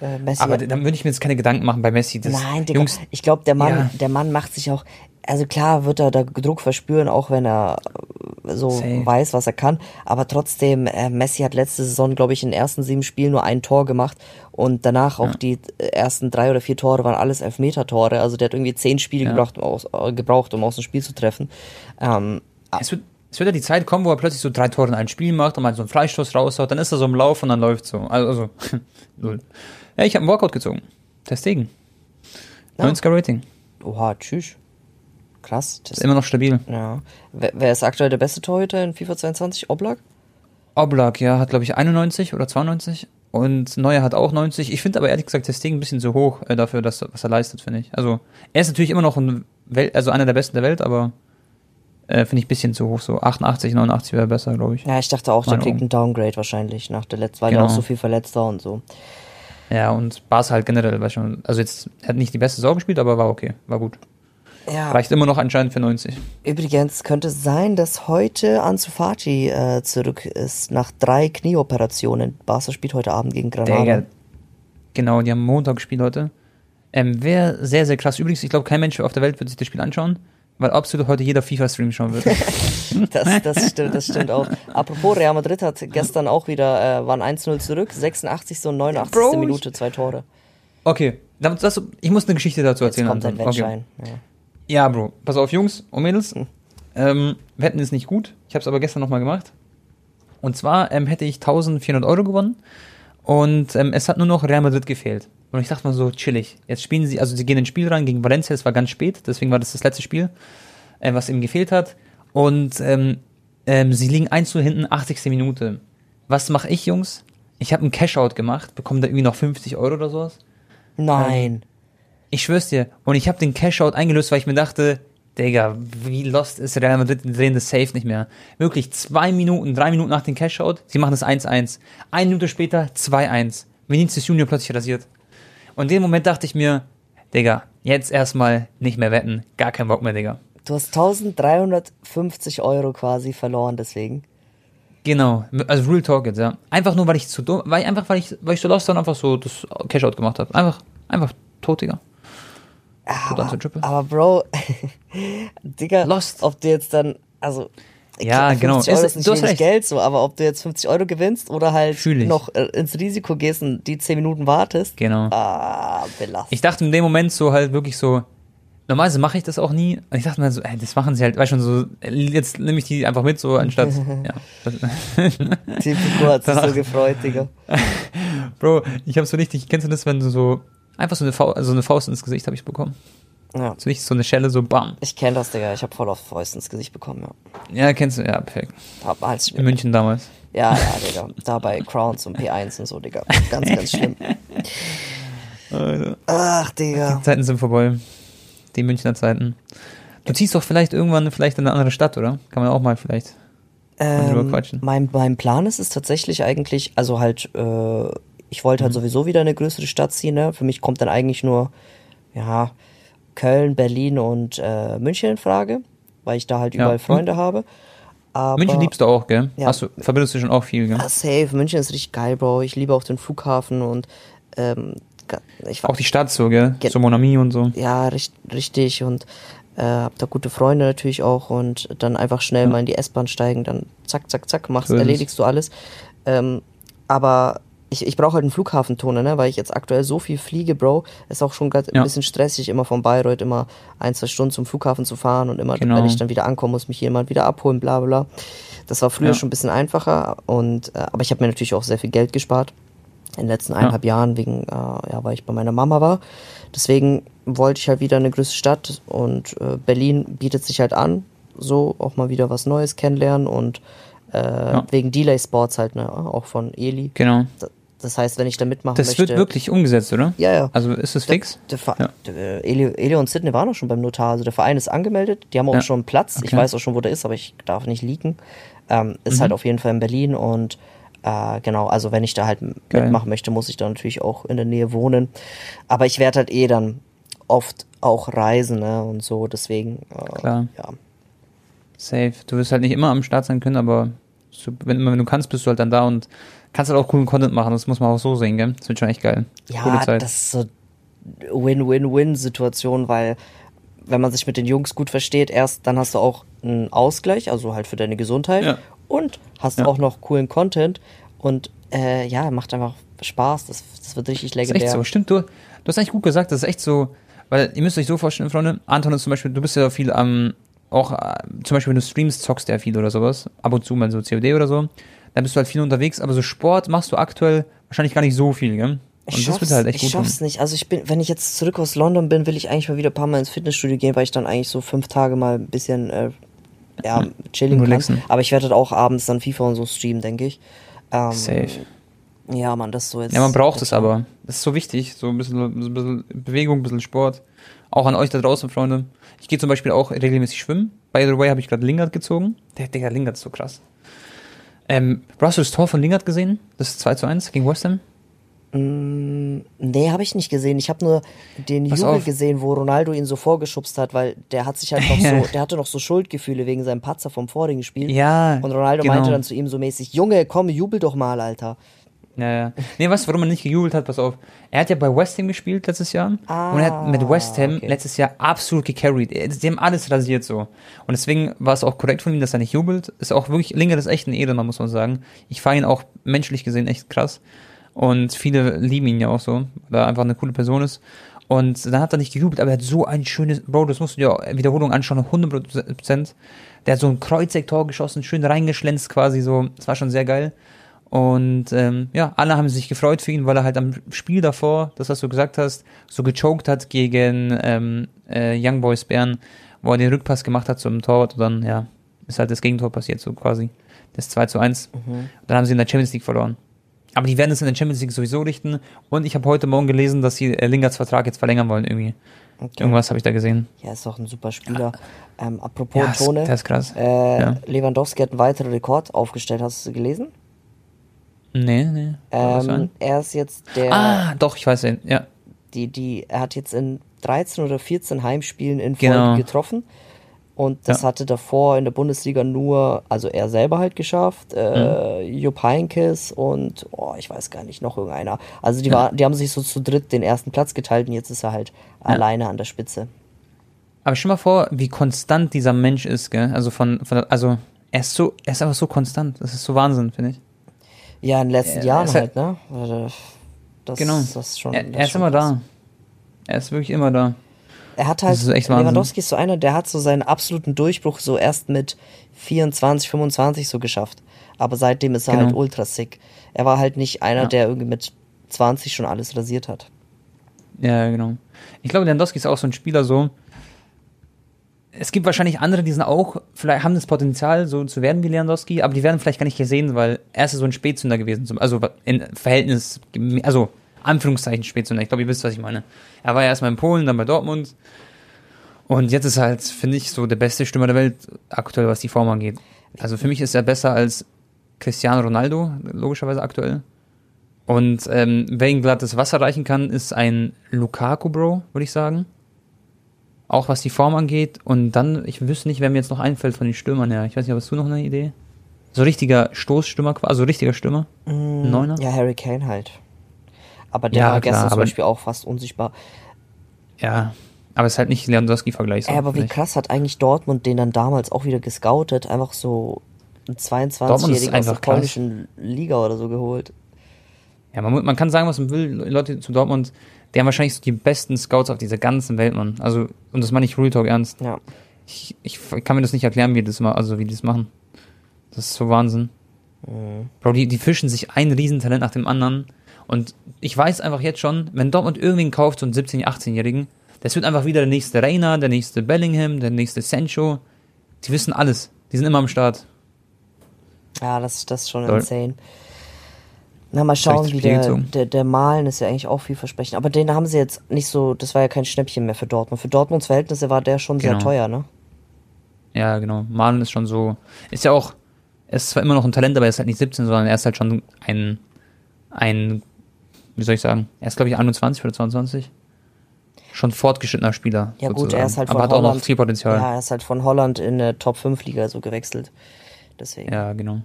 Speaker 2: äh, Messi. Aber dann würde ich mir jetzt keine Gedanken machen bei Messi.
Speaker 1: Nein, Digga, Jungs, ich glaube, der Mann, ja. der Mann macht sich auch, also klar wird er da Druck verspüren, auch wenn er so Safe. weiß, was er kann. Aber trotzdem, äh, Messi hat letzte Saison, glaube ich, in den ersten sieben Spielen nur ein Tor gemacht und danach auch die ersten drei oder vier Tore waren alles Elfmeter-Tore. Also der hat irgendwie zehn Spiele ja. gebraucht, um aus, äh, gebraucht, um aus dem Spiel zu treffen. Ähm,
Speaker 2: es wird, es wird ja die Zeit kommen, wo er plötzlich so drei Tore in ein Spiel macht und mal so einen Freistoß raushaut, dann ist er so im Lauf und dann läuft so. Also, null. ja, ich habe einen Workout gezogen. Deswegen. Ja. 90er Rating.
Speaker 1: Oha, tschüss. Krass.
Speaker 2: Das ist immer noch stabil.
Speaker 1: Ja. Wer, wer ist aktuell der beste Torhüter in FIFA 22? Oblak?
Speaker 2: Oblak, ja, hat glaube ich 91 oder 92 und Neuer hat auch 90. Ich finde aber ehrlich gesagt das Ding ein bisschen zu hoch äh, dafür, dass, was er leistet, finde ich. Also er ist natürlich immer noch ein Welt, also einer der besten der Welt, aber äh, finde ich ein bisschen zu hoch. So 88, 89 wäre besser, glaube ich.
Speaker 1: Ja, ich dachte auch, der kriegt einen Downgrade wahrscheinlich nach der letzten, weil genau. er auch so viel verletzt war und so.
Speaker 2: Ja, und Barca halt generell, weiß schon, also jetzt er hat nicht die beste Saison gespielt, aber war okay, war gut. Ja. Reicht immer noch anscheinend für 90.
Speaker 1: Übrigens könnte es sein, dass heute Ansu Fati äh, zurück ist nach drei Knieoperationen. Barca spielt heute Abend gegen Granada. Der,
Speaker 2: genau, die haben Montag gespielt heute. Ähm, Wäre sehr, sehr krass. Übrigens, ich glaube, kein Mensch auf der Welt wird sich das Spiel anschauen, weil absolut heute jeder FIFA-Stream schauen wird.
Speaker 1: das, das, stimmt, das stimmt auch. Apropos, Real Madrid hat gestern auch wieder, äh, waren 1-0 zurück, 86. und 89. Bro, Minute, zwei Tore.
Speaker 2: Okay, das, ich muss eine Geschichte dazu erzählen. Jetzt kommt ein okay. Ja. Ja, Bro. Pass auf, Jungs und Mädels. Hm. Ähm, Wetten ist nicht gut. Ich habe es aber gestern nochmal gemacht. Und zwar ähm, hätte ich 1400 Euro gewonnen und ähm, es hat nur noch Real Madrid gefehlt. Und ich dachte mal so, chillig. Jetzt spielen sie, also sie gehen ins Spiel rein gegen Valencia, das war ganz spät, deswegen war das das letzte Spiel. äh, was ihm gefehlt hat. Und ähm, ähm, sie liegen 1 zu hinten, 80. Minute. Was mache ich, Jungs? Ich habe einen Cashout gemacht, bekomme da irgendwie noch 50 Euro oder sowas.
Speaker 1: Nein.
Speaker 2: Ich schwör's dir. Und ich habe den Cashout eingelöst, weil ich mir dachte, Digga, wie lost ist Real Madrid, die drehen das safe nicht mehr. Wirklich zwei Minuten, drei Minuten nach dem Cashout, sie machen das 1-1. Eine Minute später 2-1. Vinicius Junior plötzlich rasiert. Und in dem Moment dachte ich mir, Digga, jetzt erstmal nicht mehr wetten. Gar keinen Bock mehr, Digga.
Speaker 1: Du hast 1350 Euro quasi verloren deswegen.
Speaker 2: Genau, also Real Talk jetzt, ja. Einfach nur, weil ich zu dumm, weil einfach, weil ich, weil ich so lost dann einfach so das Cashout gemacht habe. Einfach, einfach tot, Digga.
Speaker 1: Aber, aber Bro, Digga, Lost. ob du jetzt dann, also
Speaker 2: ja, genau.
Speaker 1: Euro ist, nicht wenig Geld so, aber ob du jetzt 50 Euro gewinnst oder halt noch äh, ins Risiko gehst und die 10 Minuten wartest.
Speaker 2: Genau.
Speaker 1: Ah, belastend.
Speaker 2: Ich dachte in dem Moment so halt wirklich so, normalerweise mache ich das auch nie. Und ich dachte mir so, ey, das machen sie halt, weißt schon, so, jetzt nehme ich die einfach mit, so anstatt, ja.
Speaker 1: Typico hat sich so gefreut, Digga.
Speaker 2: Bro, ich habe so richtig, kennst du das, wenn du so, einfach so eine, Faust, also eine Faust ins Gesicht habe ich bekommen. Ja. So nicht so eine Schelle, so bam.
Speaker 1: Ich kenne das, Digga. Ich habe voll auf Fäust ins Gesicht bekommen,
Speaker 2: ja. Ja, kennst du, ja, perfekt.
Speaker 1: Hab, halt
Speaker 2: In München damals.
Speaker 1: Ja, ja, Digga. da bei Crowns und P1 und so, Digga. Ganz, ganz schlimm. Ach, Digga.
Speaker 2: Die Zeiten sind vorbei. Die Münchner Zeiten. Du ziehst doch vielleicht irgendwann vielleicht in eine andere Stadt, oder? Kann man auch mal vielleicht
Speaker 1: ähm, mein, mein Plan ist es tatsächlich eigentlich, also halt, äh, ich wollte halt mhm. sowieso wieder eine größere Stadt ziehen, ne? Für mich kommt dann eigentlich nur, ja, Köln, Berlin und äh, München in Frage, weil ich da halt überall ja. Freunde habe.
Speaker 2: Aber, München liebst du auch, gell? Ja, Hast du, verbindest du schon auch viel, gell? Ja,
Speaker 1: safe. München ist richtig geil, Bro. Ich liebe auch den Flughafen und ähm,
Speaker 2: ich Auch die Stadt so, gell? So Monami und so.
Speaker 1: Ja, richtig, richtig und äh, hab da gute Freunde natürlich auch und dann einfach schnell ja. mal in die S-Bahn steigen, dann zack, zack, zack, machst, so erledigst du alles. Ähm, aber ich, ich brauche halt einen Flughafentunnel, ne, weil ich jetzt aktuell so viel fliege, Bro. Ist auch schon gerade ja. ein bisschen stressig, immer von Bayreuth immer ein, zwei Stunden zum Flughafen zu fahren und immer, genau. wenn ich dann wieder ankomme, muss mich jemand wieder abholen, bla bla. Das war früher ja. schon ein bisschen einfacher und äh, aber ich habe mir natürlich auch sehr viel Geld gespart in den letzten eineinhalb ja. Jahren, wegen, äh, ja, weil ich bei meiner Mama war. Deswegen wollte ich halt wieder eine größere Stadt und äh, Berlin bietet sich halt an, so auch mal wieder was Neues kennenlernen und äh, ja. wegen Delay Sports halt, ne, auch von Eli.
Speaker 2: Genau.
Speaker 1: Das heißt, wenn ich da mitmachen
Speaker 2: das
Speaker 1: möchte.
Speaker 2: Das wird wirklich umgesetzt, oder?
Speaker 1: Ja, ja.
Speaker 2: Also ist es fix?
Speaker 1: Der, der, ja. der, Eli, Eli und Sidney waren auch schon beim Notar. Also der Verein ist angemeldet. Die haben auch ja. schon einen Platz. Okay. Ich weiß auch schon, wo der ist, aber ich darf nicht leaken. Ähm, ist mhm. halt auf jeden Fall in Berlin und äh, genau, also wenn ich da halt Geil. mitmachen möchte, muss ich da natürlich auch in der Nähe wohnen. Aber ich werde halt eh dann oft auch reisen ne, und so, deswegen.
Speaker 2: Äh, Klar. Ja. Safe. Du wirst halt nicht immer am Start sein können, aber wenn, wenn du kannst, bist du halt dann da und kannst halt auch coolen Content machen. Das muss man auch so sehen, gell? Das wird schon echt geil.
Speaker 1: Ja, das ist so Win-Win-Win-Situation, weil wenn man sich mit den Jungs gut versteht, erst dann hast du auch einen Ausgleich, also halt für deine Gesundheit ja. und hast ja. auch noch coolen Content und äh, ja, macht einfach Spaß. Das, das wird richtig legendär.
Speaker 2: Das ist echt so, stimmt. Du, du hast eigentlich gut gesagt, das ist echt so, weil ihr müsst euch so vorstellen, Freunde, Anton ist zum Beispiel, du bist ja viel am, auch äh, zum Beispiel, wenn du streamst, zockst ja viel oder sowas, ab und zu mal so COD oder so dann bist du halt viel unterwegs, aber so Sport machst du aktuell wahrscheinlich gar nicht so viel, gell?
Speaker 1: Und ich das wird halt echt ich gut. Ich schaff's nicht. Also ich bin, wenn ich jetzt zurück aus London bin, will ich eigentlich mal wieder ein paar Mal ins Fitnessstudio gehen, weil ich dann eigentlich so fünf Tage mal ein bisschen äh, ja, chillen kann. Aber ich werde halt auch abends dann FIFA und so streamen, denke ich. Ähm,
Speaker 2: Safe.
Speaker 1: Ja, man, das so jetzt.
Speaker 2: Ja, man braucht es aber. Das ist so wichtig. So ein bisschen, ein bisschen Bewegung, ein bisschen Sport. Auch an euch da draußen, Freunde. Ich gehe zum Beispiel auch regelmäßig schwimmen. By the way, habe ich gerade Lingard gezogen. Der Digga, Lingard ist so krass. Ähm, das Tor von Lingard gesehen? Das 2 zu 1 gegen West Ham?
Speaker 1: Mm, nee, habe ich nicht gesehen. Ich habe nur den Pass Jubel auf. gesehen, wo Ronaldo ihn so vorgeschubst hat, weil der hat sich halt noch so, der hatte noch so Schuldgefühle wegen seinem Patzer vom vorigen Spiel.
Speaker 2: Ja.
Speaker 1: Und Ronaldo genau. meinte dann zu ihm so mäßig, Junge, komm, jubel doch mal, Alter.
Speaker 2: Ja, ja. Nee, weißt du, warum er nicht gejubelt hat? Pass auf. Er hat ja bei West Ham gespielt letztes Jahr. Ah, und er hat mit West Ham okay. letztes Jahr absolut gecarried. Die haben alles rasiert so. Und deswegen war es auch korrekt von ihm, dass er nicht jubelt. Ist auch wirklich, Lingard ist echt ein Edelmann, muss man sagen. Ich fahre ihn auch menschlich gesehen echt krass. Und viele lieben ihn ja auch so, weil er einfach eine coole Person ist. Und dann hat er nicht gejubelt, aber er hat so ein schönes, Bro, das musst du dir Wiederholung anschauen, 100%. Der hat so ein Kreuzecktor geschossen, schön reingeschlänzt quasi so. Das war schon sehr geil. Und ähm, ja, alle haben sich gefreut für ihn, weil er halt am Spiel davor, das was du gesagt hast, so gechoked hat gegen ähm, äh, Young Boys Bern. wo er den Rückpass gemacht hat zum Torwart und dann, ja, ist halt das Gegentor passiert, so quasi. Das 2 zu 1. Mhm. Dann haben sie in der Champions League verloren. Aber die werden es in der Champions League sowieso richten. Und ich habe heute Morgen gelesen, dass sie äh, Lingards Vertrag jetzt verlängern wollen irgendwie. Okay. Irgendwas habe ich da gesehen.
Speaker 1: Ja, ist doch ein super Spieler. Ja. Ähm, apropos ja,
Speaker 2: Tone. Das ist krass.
Speaker 1: Äh, ja. Lewandowski hat einen weiteren Rekord aufgestellt. Hast du gelesen?
Speaker 2: Nee, nee.
Speaker 1: Ähm, er ist jetzt der.
Speaker 2: Ah, doch, ich weiß den, ja.
Speaker 1: Die, die, er hat jetzt in 13 oder 14 Heimspielen in Folge genau. getroffen. Und das ja. hatte davor in der Bundesliga nur, also er selber halt geschafft, äh, mhm. Jupp Heynckes und oh, ich weiß gar nicht, noch irgendeiner. Also die, ja. war, die haben sich so zu dritt den ersten Platz geteilt und jetzt ist er halt ja. alleine an der Spitze.
Speaker 2: Aber stell mal vor, wie konstant dieser Mensch ist, gell? Also von, von also er ist so, er ist einfach so konstant. Das ist so Wahnsinn, finde ich.
Speaker 1: Ja, in den letzten Jahren halt, ne? Also,
Speaker 2: das, genau. Das schon, er, er ist immer krass. da. Er ist wirklich immer da.
Speaker 1: Er hat halt, Lewandowski ist so einer, der hat so seinen absoluten Durchbruch so erst mit 24, 25 so geschafft. Aber seitdem ist er halt genau. halt ultra sick. Er war halt nicht einer, ja. der irgendwie mit 20 schon alles rasiert hat.
Speaker 2: Ja, genau. Ich glaube, Lewandowski ist auch so ein Spieler so. Es gibt wahrscheinlich andere, die sind auch, vielleicht haben das Potenzial, so zu werden wie Lewandowski, aber die werden vielleicht gar nicht gesehen, weil er ist so ein Spätzünder gewesen. Also in Verhältnis, also Anführungszeichen Spätzünder. Ich glaube, ihr wisst, was ich meine. Er war ja erstmal in Polen, dann bei Dortmund. Und jetzt ist er halt, finde ich, so der beste Stürmer der Welt aktuell, was die Form angeht. Also für mich ist er besser als Cristiano Ronaldo, logischerweise aktuell. Und ähm, wer ihm glattes Wasser reichen kann, ist ein Lukaku, Bro, würde ich sagen. Auch was die Form angeht. Und dann, ich wüsste nicht, wer mir jetzt noch einfällt von den Stürmern her. Ich weiß nicht, hast du noch eine Idee? So richtiger Stoßstürmer, also richtiger Stürmer?
Speaker 1: Mm, Neuner? Ja, Harry Kane halt. Aber der ja, war gestern klar, zum Beispiel auch fast unsichtbar.
Speaker 2: Ja, aber es ist halt nicht Lewandowski-Vergleich.
Speaker 1: So, aber wie krass hat eigentlich Dortmund den dann damals auch wieder gescoutet, einfach so ein 22-Jähriger aus der polnischen Liga oder so geholt.
Speaker 2: Ja, man, man, kann sagen, was man will, Leute zu Dortmund, die haben wahrscheinlich die besten Scouts auf dieser ganzen Welt, Mann. Also, und das meine ich Real Talk ernst.
Speaker 1: Ja.
Speaker 2: Ich, ich kann mir das nicht erklären, wie das mal, also wie die das machen. Das ist so Wahnsinn. Mhm. Bro, die, die fischen sich ein Riesentalent nach dem anderen und ich weiß einfach jetzt schon, wenn Dortmund irgendwen kauft, so einen 17-, 18-Jährigen, das wird einfach wieder der nächste Reiner, der nächste Bellingham, der nächste Sancho. Die wissen alles. Die sind immer am Start.
Speaker 1: Ja, das, das ist schon Soll. insane. Na, mal schauen, wie der, der, der Malen ist ja eigentlich auch vielversprechend. Aber den haben sie jetzt nicht so, das war ja kein Schnäppchen mehr für Dortmund. Für Dortmunds Verhältnisse war der schon genau. sehr teuer, ne?
Speaker 2: Ja, genau. Malen ist schon so, ist ja auch, er ist zwar immer noch ein Talent, aber er ist halt nicht 17, sondern er ist halt schon ein, ein wie soll ich sagen, er ist glaube ich 21 oder 22. Schon fortgeschrittener Spieler.
Speaker 1: Ja sozusagen. gut, er ist halt
Speaker 2: aber
Speaker 1: von
Speaker 2: hat Holland, auch noch viel Potenzial.
Speaker 1: Ja, er ist halt von Holland in der Top 5 Liga so gewechselt. Deswegen.
Speaker 2: Ja, genau.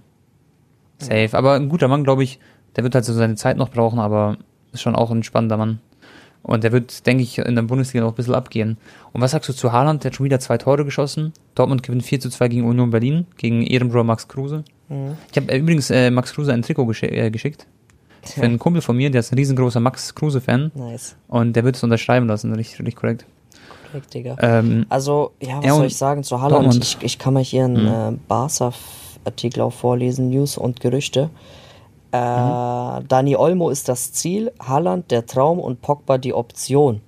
Speaker 2: Safe. Aber ein guter Mann, glaube ich, der wird halt so seine Zeit noch brauchen, aber ist schon auch ein spannender Mann. Und der wird, denke ich, in der Bundesliga noch ein bisschen abgehen. Und was sagst du zu Haaland? Der hat schon wieder zwei Tore geschossen. Dortmund gewinnt 4 zu 2 gegen Union Berlin, gegen Ehrenbruder Max Kruse. Mhm. Ich habe äh, übrigens äh, Max Kruse ein Trikot gesch äh, geschickt. Für einen Kumpel von mir, der ist ein riesengroßer Max Kruse-Fan.
Speaker 1: Nice.
Speaker 2: Und der wird es unterschreiben lassen, richtig, richtig korrekt.
Speaker 1: Korrekt, Digga. Ähm, also, ja, was soll ich sagen zu Haaland? Ich, ich, kann mal hier einen mhm. Barca-Artikel auch vorlesen, News und Gerüchte. Äh, mhm. Dani Olmo ist das Ziel, Haaland der Traum und Pogba die Option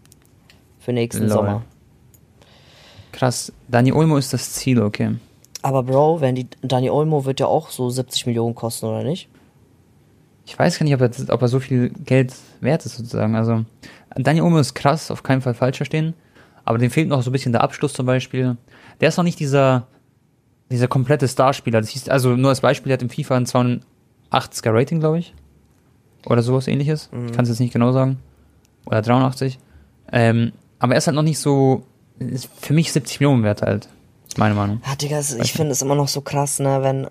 Speaker 1: für nächsten Lol. Sommer.
Speaker 2: Krass, Dani Olmo ist das Ziel, okay.
Speaker 1: Aber Bro, wenn die Dani Olmo wird ja auch so 70 Millionen kosten, oder nicht?
Speaker 2: ich weiß gar nicht, ob er, ob er so viel Geld wert ist, sozusagen. Also, Daniel Olmo ist krass, auf keinen Fall falsch verstehen. Aber dem fehlt noch so ein bisschen der Abschluss zum Beispiel. Der ist noch nicht dieser, dieser komplette Starspieler. Das hieß, also nur als Beispiel, der hat im FIFA ein 280er Rating, glaube ich. Oder sowas ähnliches. Mhm. Ich kann es jetzt nicht genau sagen. Oder 83. Ähm, aber er ist halt noch nicht so, für mich 70 Millionen wert halt. Meine Meinung.
Speaker 1: Ja, Digga, ich finde es immer noch so krass, ne, wenn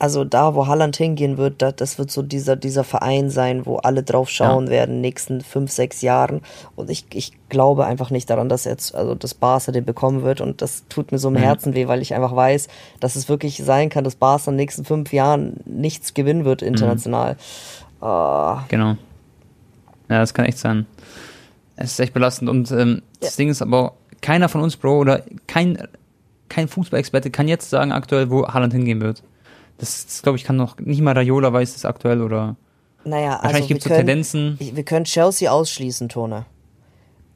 Speaker 1: also da, wo Halland hingehen wird, das, das wird so dieser, dieser Verein sein, wo alle drauf schauen ja. werden, nächsten fünf, sechs Jahren. Und ich, ich glaube einfach nicht daran, dass jetzt, also das Barca den bekommen wird. Und das tut mir so im mhm. Herzen weh, weil ich einfach weiß, dass es wirklich sein kann, dass Barca in den nächsten fünf Jahren nichts gewinnen wird international.
Speaker 2: Mhm. Oh. Genau. Ja, das kann echt sein. Es ist echt belastend. Und ähm, ja. das Ding ist aber, keiner von uns, Bro, oder kein, kein Fußballexperte kann jetzt sagen aktuell, wo Haaland hingehen wird. Das, das glaube ich, kann noch, nicht mal Raiola weiß das aktuell oder.
Speaker 1: Naja, Wahrscheinlich also gibt es so Tendenzen. Wir können Chelsea ausschließen, Tone.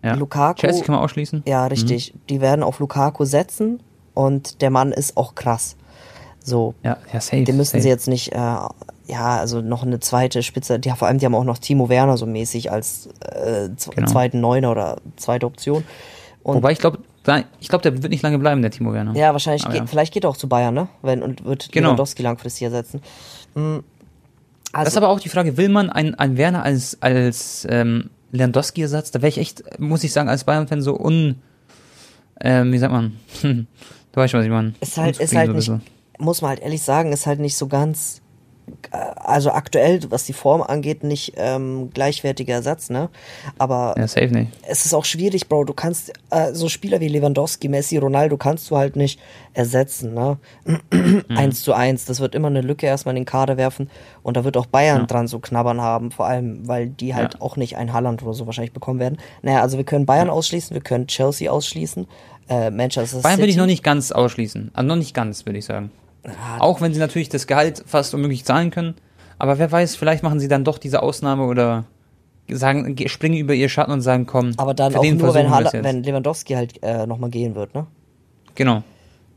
Speaker 2: Ja.
Speaker 1: Lukaku.
Speaker 2: Chelsea kann man ausschließen.
Speaker 1: Ja, richtig. Mhm. Die werden auf Lukaku setzen und der Mann ist auch krass. So.
Speaker 2: Ja, ja safe.
Speaker 1: Den müssen
Speaker 2: safe.
Speaker 1: sie jetzt nicht, äh, ja, also noch eine zweite Spitze. Die, vor allem, die haben auch noch Timo Werner so mäßig als äh, genau. zweiten Neuner oder zweite Option.
Speaker 2: Und Wobei ich glaube, ich glaube, der wird nicht lange bleiben, der Timo Werner.
Speaker 1: Ja, wahrscheinlich. Geht, ja. Vielleicht geht er auch zu Bayern, ne? Wenn, und wird genau. Lewandowski langfristig ersetzen.
Speaker 2: Mhm. Also, das ist aber auch die Frage, will man einen, einen Werner als, als ähm, Lewandowski-Ersatz? Da wäre ich echt, muss ich sagen, als Bayern-Fan so un... Ähm, wie sagt man? du weißt schon, was ich meine.
Speaker 1: Ist halt, ist halt nicht, muss man halt ehrlich sagen, ist halt nicht so ganz also aktuell, was die Form angeht, nicht ähm, gleichwertiger Ersatz, ne? Aber
Speaker 2: ja, safe nicht.
Speaker 1: es ist auch schwierig, Bro. Du kannst äh, so Spieler wie Lewandowski, Messi, Ronaldo kannst du halt nicht ersetzen, ne? mhm. Eins zu eins. Das wird immer eine Lücke erstmal in den Kader werfen und da wird auch Bayern ja. dran so knabbern haben, vor allem, weil die halt ja. auch nicht ein Halland oder so wahrscheinlich bekommen werden. Naja, also wir können Bayern ausschließen, wir können Chelsea ausschließen, äh, Manchester
Speaker 2: Bayern City. will ich noch nicht ganz ausschließen. Also noch nicht ganz, würde ich sagen. Auch wenn sie natürlich das Gehalt fast unmöglich zahlen können. Aber wer weiß, vielleicht machen sie dann doch diese Ausnahme oder sagen, springen über ihr Schatten und sagen, komm.
Speaker 1: Aber dann auch nur, wenn, Hall wenn Lewandowski halt äh, nochmal gehen wird, ne?
Speaker 2: Genau.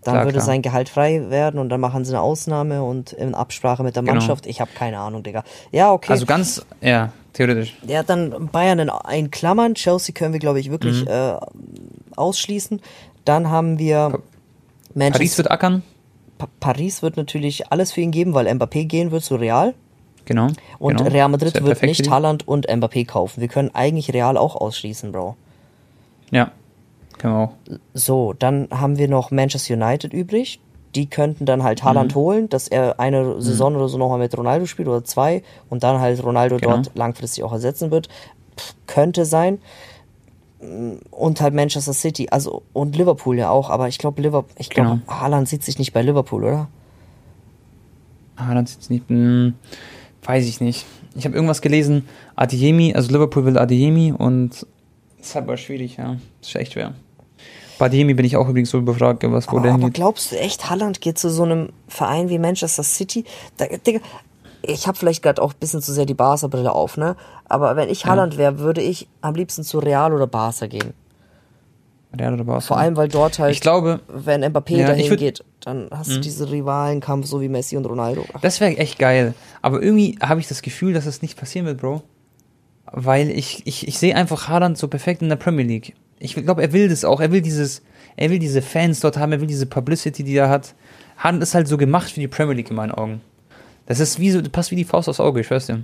Speaker 1: Dann klar, würde klar. sein Gehalt frei werden und dann machen sie eine Ausnahme und in Absprache mit der genau. Mannschaft. Ich habe keine Ahnung, Digga. Ja, okay.
Speaker 2: Also ganz, ja, theoretisch.
Speaker 1: Ja, dann Bayern in, in Klammern. Chelsea können wir, glaube ich, wirklich mhm. äh, ausschließen. Dann haben wir
Speaker 2: Manchester. Paris wird ackern.
Speaker 1: Pa Paris wird natürlich alles für ihn geben, weil Mbappé gehen wird zu Real.
Speaker 2: Genau.
Speaker 1: Und
Speaker 2: genau.
Speaker 1: Real Madrid wird nicht Haaland und Mbappé kaufen. Wir können eigentlich Real auch ausschließen, Bro.
Speaker 2: Ja, können wir auch.
Speaker 1: So, dann haben wir noch Manchester United übrig. Die könnten dann halt Haaland mhm. holen, dass er eine Saison mhm. oder so nochmal mit Ronaldo spielt oder zwei und dann halt Ronaldo genau. dort langfristig auch ersetzen wird. Pff, könnte sein und halt Manchester City, also und Liverpool ja auch, aber ich glaube Liverpool, ich glaube genau. Haaland sieht sich nicht bei Liverpool, oder?
Speaker 2: Haaland sieht sich nicht, hm, weiß ich nicht. Ich habe irgendwas gelesen, Adeyemi, also Liverpool will Adeyemi und ist halt aber schwierig, ja, ist echt schwer. Bei Adeyemi bin ich auch übrigens so befragt, was wo
Speaker 1: aber, der hingeht. Aber glaubst du echt, Haaland geht zu so einem Verein wie Manchester City? Da, Digga, ich habe vielleicht gerade auch ein bisschen zu sehr die Barca-Brille auf, ne? Aber wenn ich Haaland wäre, würde ich am liebsten zu Real oder Barca gehen.
Speaker 2: Real oder Barca?
Speaker 1: Vor allem, weil dort halt,
Speaker 2: ich glaube,
Speaker 1: wenn Mbappé ja, dahin geht, dann hast du mhm. diese Rivalenkampf so wie Messi und Ronaldo.
Speaker 2: Das wäre echt geil. Aber irgendwie habe ich das Gefühl, dass das nicht passieren wird, Bro. Weil ich, ich, ich sehe einfach Haaland so perfekt in der Premier League. Ich glaube, er will das auch. Er will dieses, er will diese Fans dort haben, er will diese Publicity, die er hat. Haaland ist halt so gemacht für die Premier League in meinen Augen. Das ist wie so, das passt wie die Faust aufs Auge, ich weiß ja.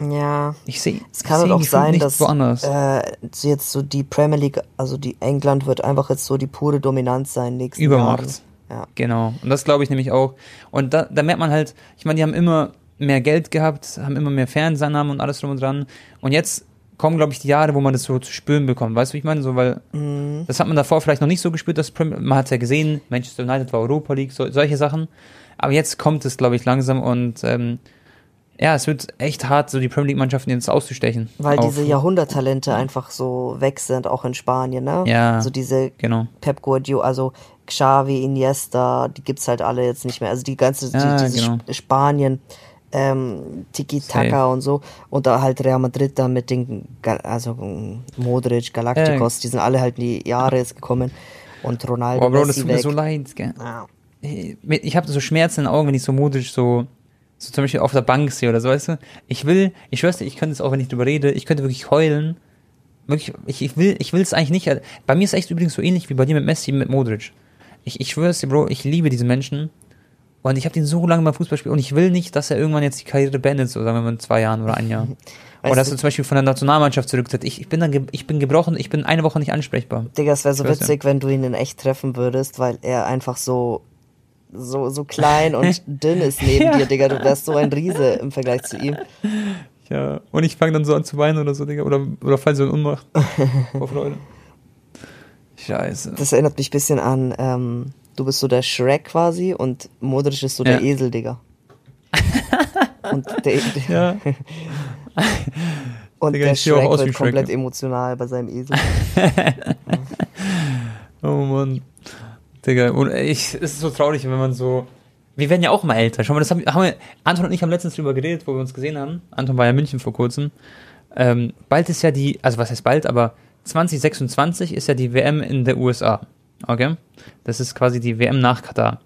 Speaker 1: Ja.
Speaker 2: Ich sehe.
Speaker 1: Es kann halt auch sein, dass äh, jetzt so die Premier League, also die England wird einfach jetzt so die pure Dominanz sein nächsten
Speaker 2: Übermacht. Ja. Genau. Und das glaube ich nämlich auch. Und da, da merkt man halt, ich meine, die haben immer mehr Geld gehabt, haben immer mehr Fernsehnamen und alles drum und dran. Und jetzt kommen, glaube ich, die Jahre, wo man das so zu spüren bekommt. Weißt du, wie ich meine? So, weil mhm. das hat man davor vielleicht noch nicht so gespürt, dass Premier, man hat es ja gesehen, Manchester United war Europa League, so, solche Sachen. Aber jetzt kommt es, glaube ich, langsam und ähm, ja, es wird echt hart, so die Premier League-Mannschaften jetzt auszustechen.
Speaker 1: Weil diese Jahrhunderttalente einfach so weg sind, auch in Spanien, ne?
Speaker 2: Ja.
Speaker 1: Also diese
Speaker 2: genau.
Speaker 1: Pep Guardiola, also Xavi, Iniesta, die gibt's halt alle jetzt nicht mehr. Also die ganze, ja, die, diese genau. Spanien, ähm, Tiki-Taka und so. Und da halt Real Madrid da mit den, also Modric, Galacticos, äh. die sind alle halt in die Jahre jetzt gekommen. Und Ronaldo,
Speaker 2: Boah, Bro, das tut mir so leid, gell? Ja ich habe so Schmerzen in den Augen, wenn ich so modisch so, so zum Beispiel auf der Bank sehe oder so, weißt du? Ich will, ich schwör's dir, ich könnte es auch, wenn ich drüber rede, ich könnte wirklich heulen. Wirklich, ich, ich will, ich will es eigentlich nicht. Bei mir ist es echt übrigens so ähnlich wie bei dir mit Messi, mit Modric. Ich, ich schwör's dir, Bro, ich liebe diese Menschen. Und ich habe den so lange beim Fußball gespielt und ich will nicht, dass er irgendwann jetzt die Karriere beendet, so sagen wir mal in zwei Jahren oder ein Jahr. Weißt oder dass du zum Beispiel von der Nationalmannschaft zurücktritt. Ich, ich bin dann, ich bin gebrochen, ich bin eine Woche nicht ansprechbar.
Speaker 1: Digga, es wäre so witzig, wenn du ihn in echt treffen würdest, weil er einfach so so, so klein und dünn ist neben ja. dir, Digga. Du wärst so ein Riese im Vergleich zu ihm.
Speaker 2: Ja, und ich fange dann so an zu weinen oder so, Digga. Oder, oder fall so in Unmacht. Vor Freude. Scheiße.
Speaker 1: Das erinnert mich ein bisschen an, ähm, du bist so der Shrek quasi und Modric ist so ja. der Esel, Digga. und der, der ja. und Digga, der Shrek wird komplett Shrek. emotional bei seinem Esel.
Speaker 2: oh Mann. Digga, und ich, es ist so traurig, wenn man so. Wir werden ja auch mal älter. Schau mal, das haben, haben wir, Anton und ich haben letztens drüber geredet, wo wir uns gesehen haben. Anton war ja in München vor kurzem. Ähm, bald ist ja die, also was heißt bald, aber 2026 ist ja die WM in der USA. Okay? Das ist quasi die WM nach Katar.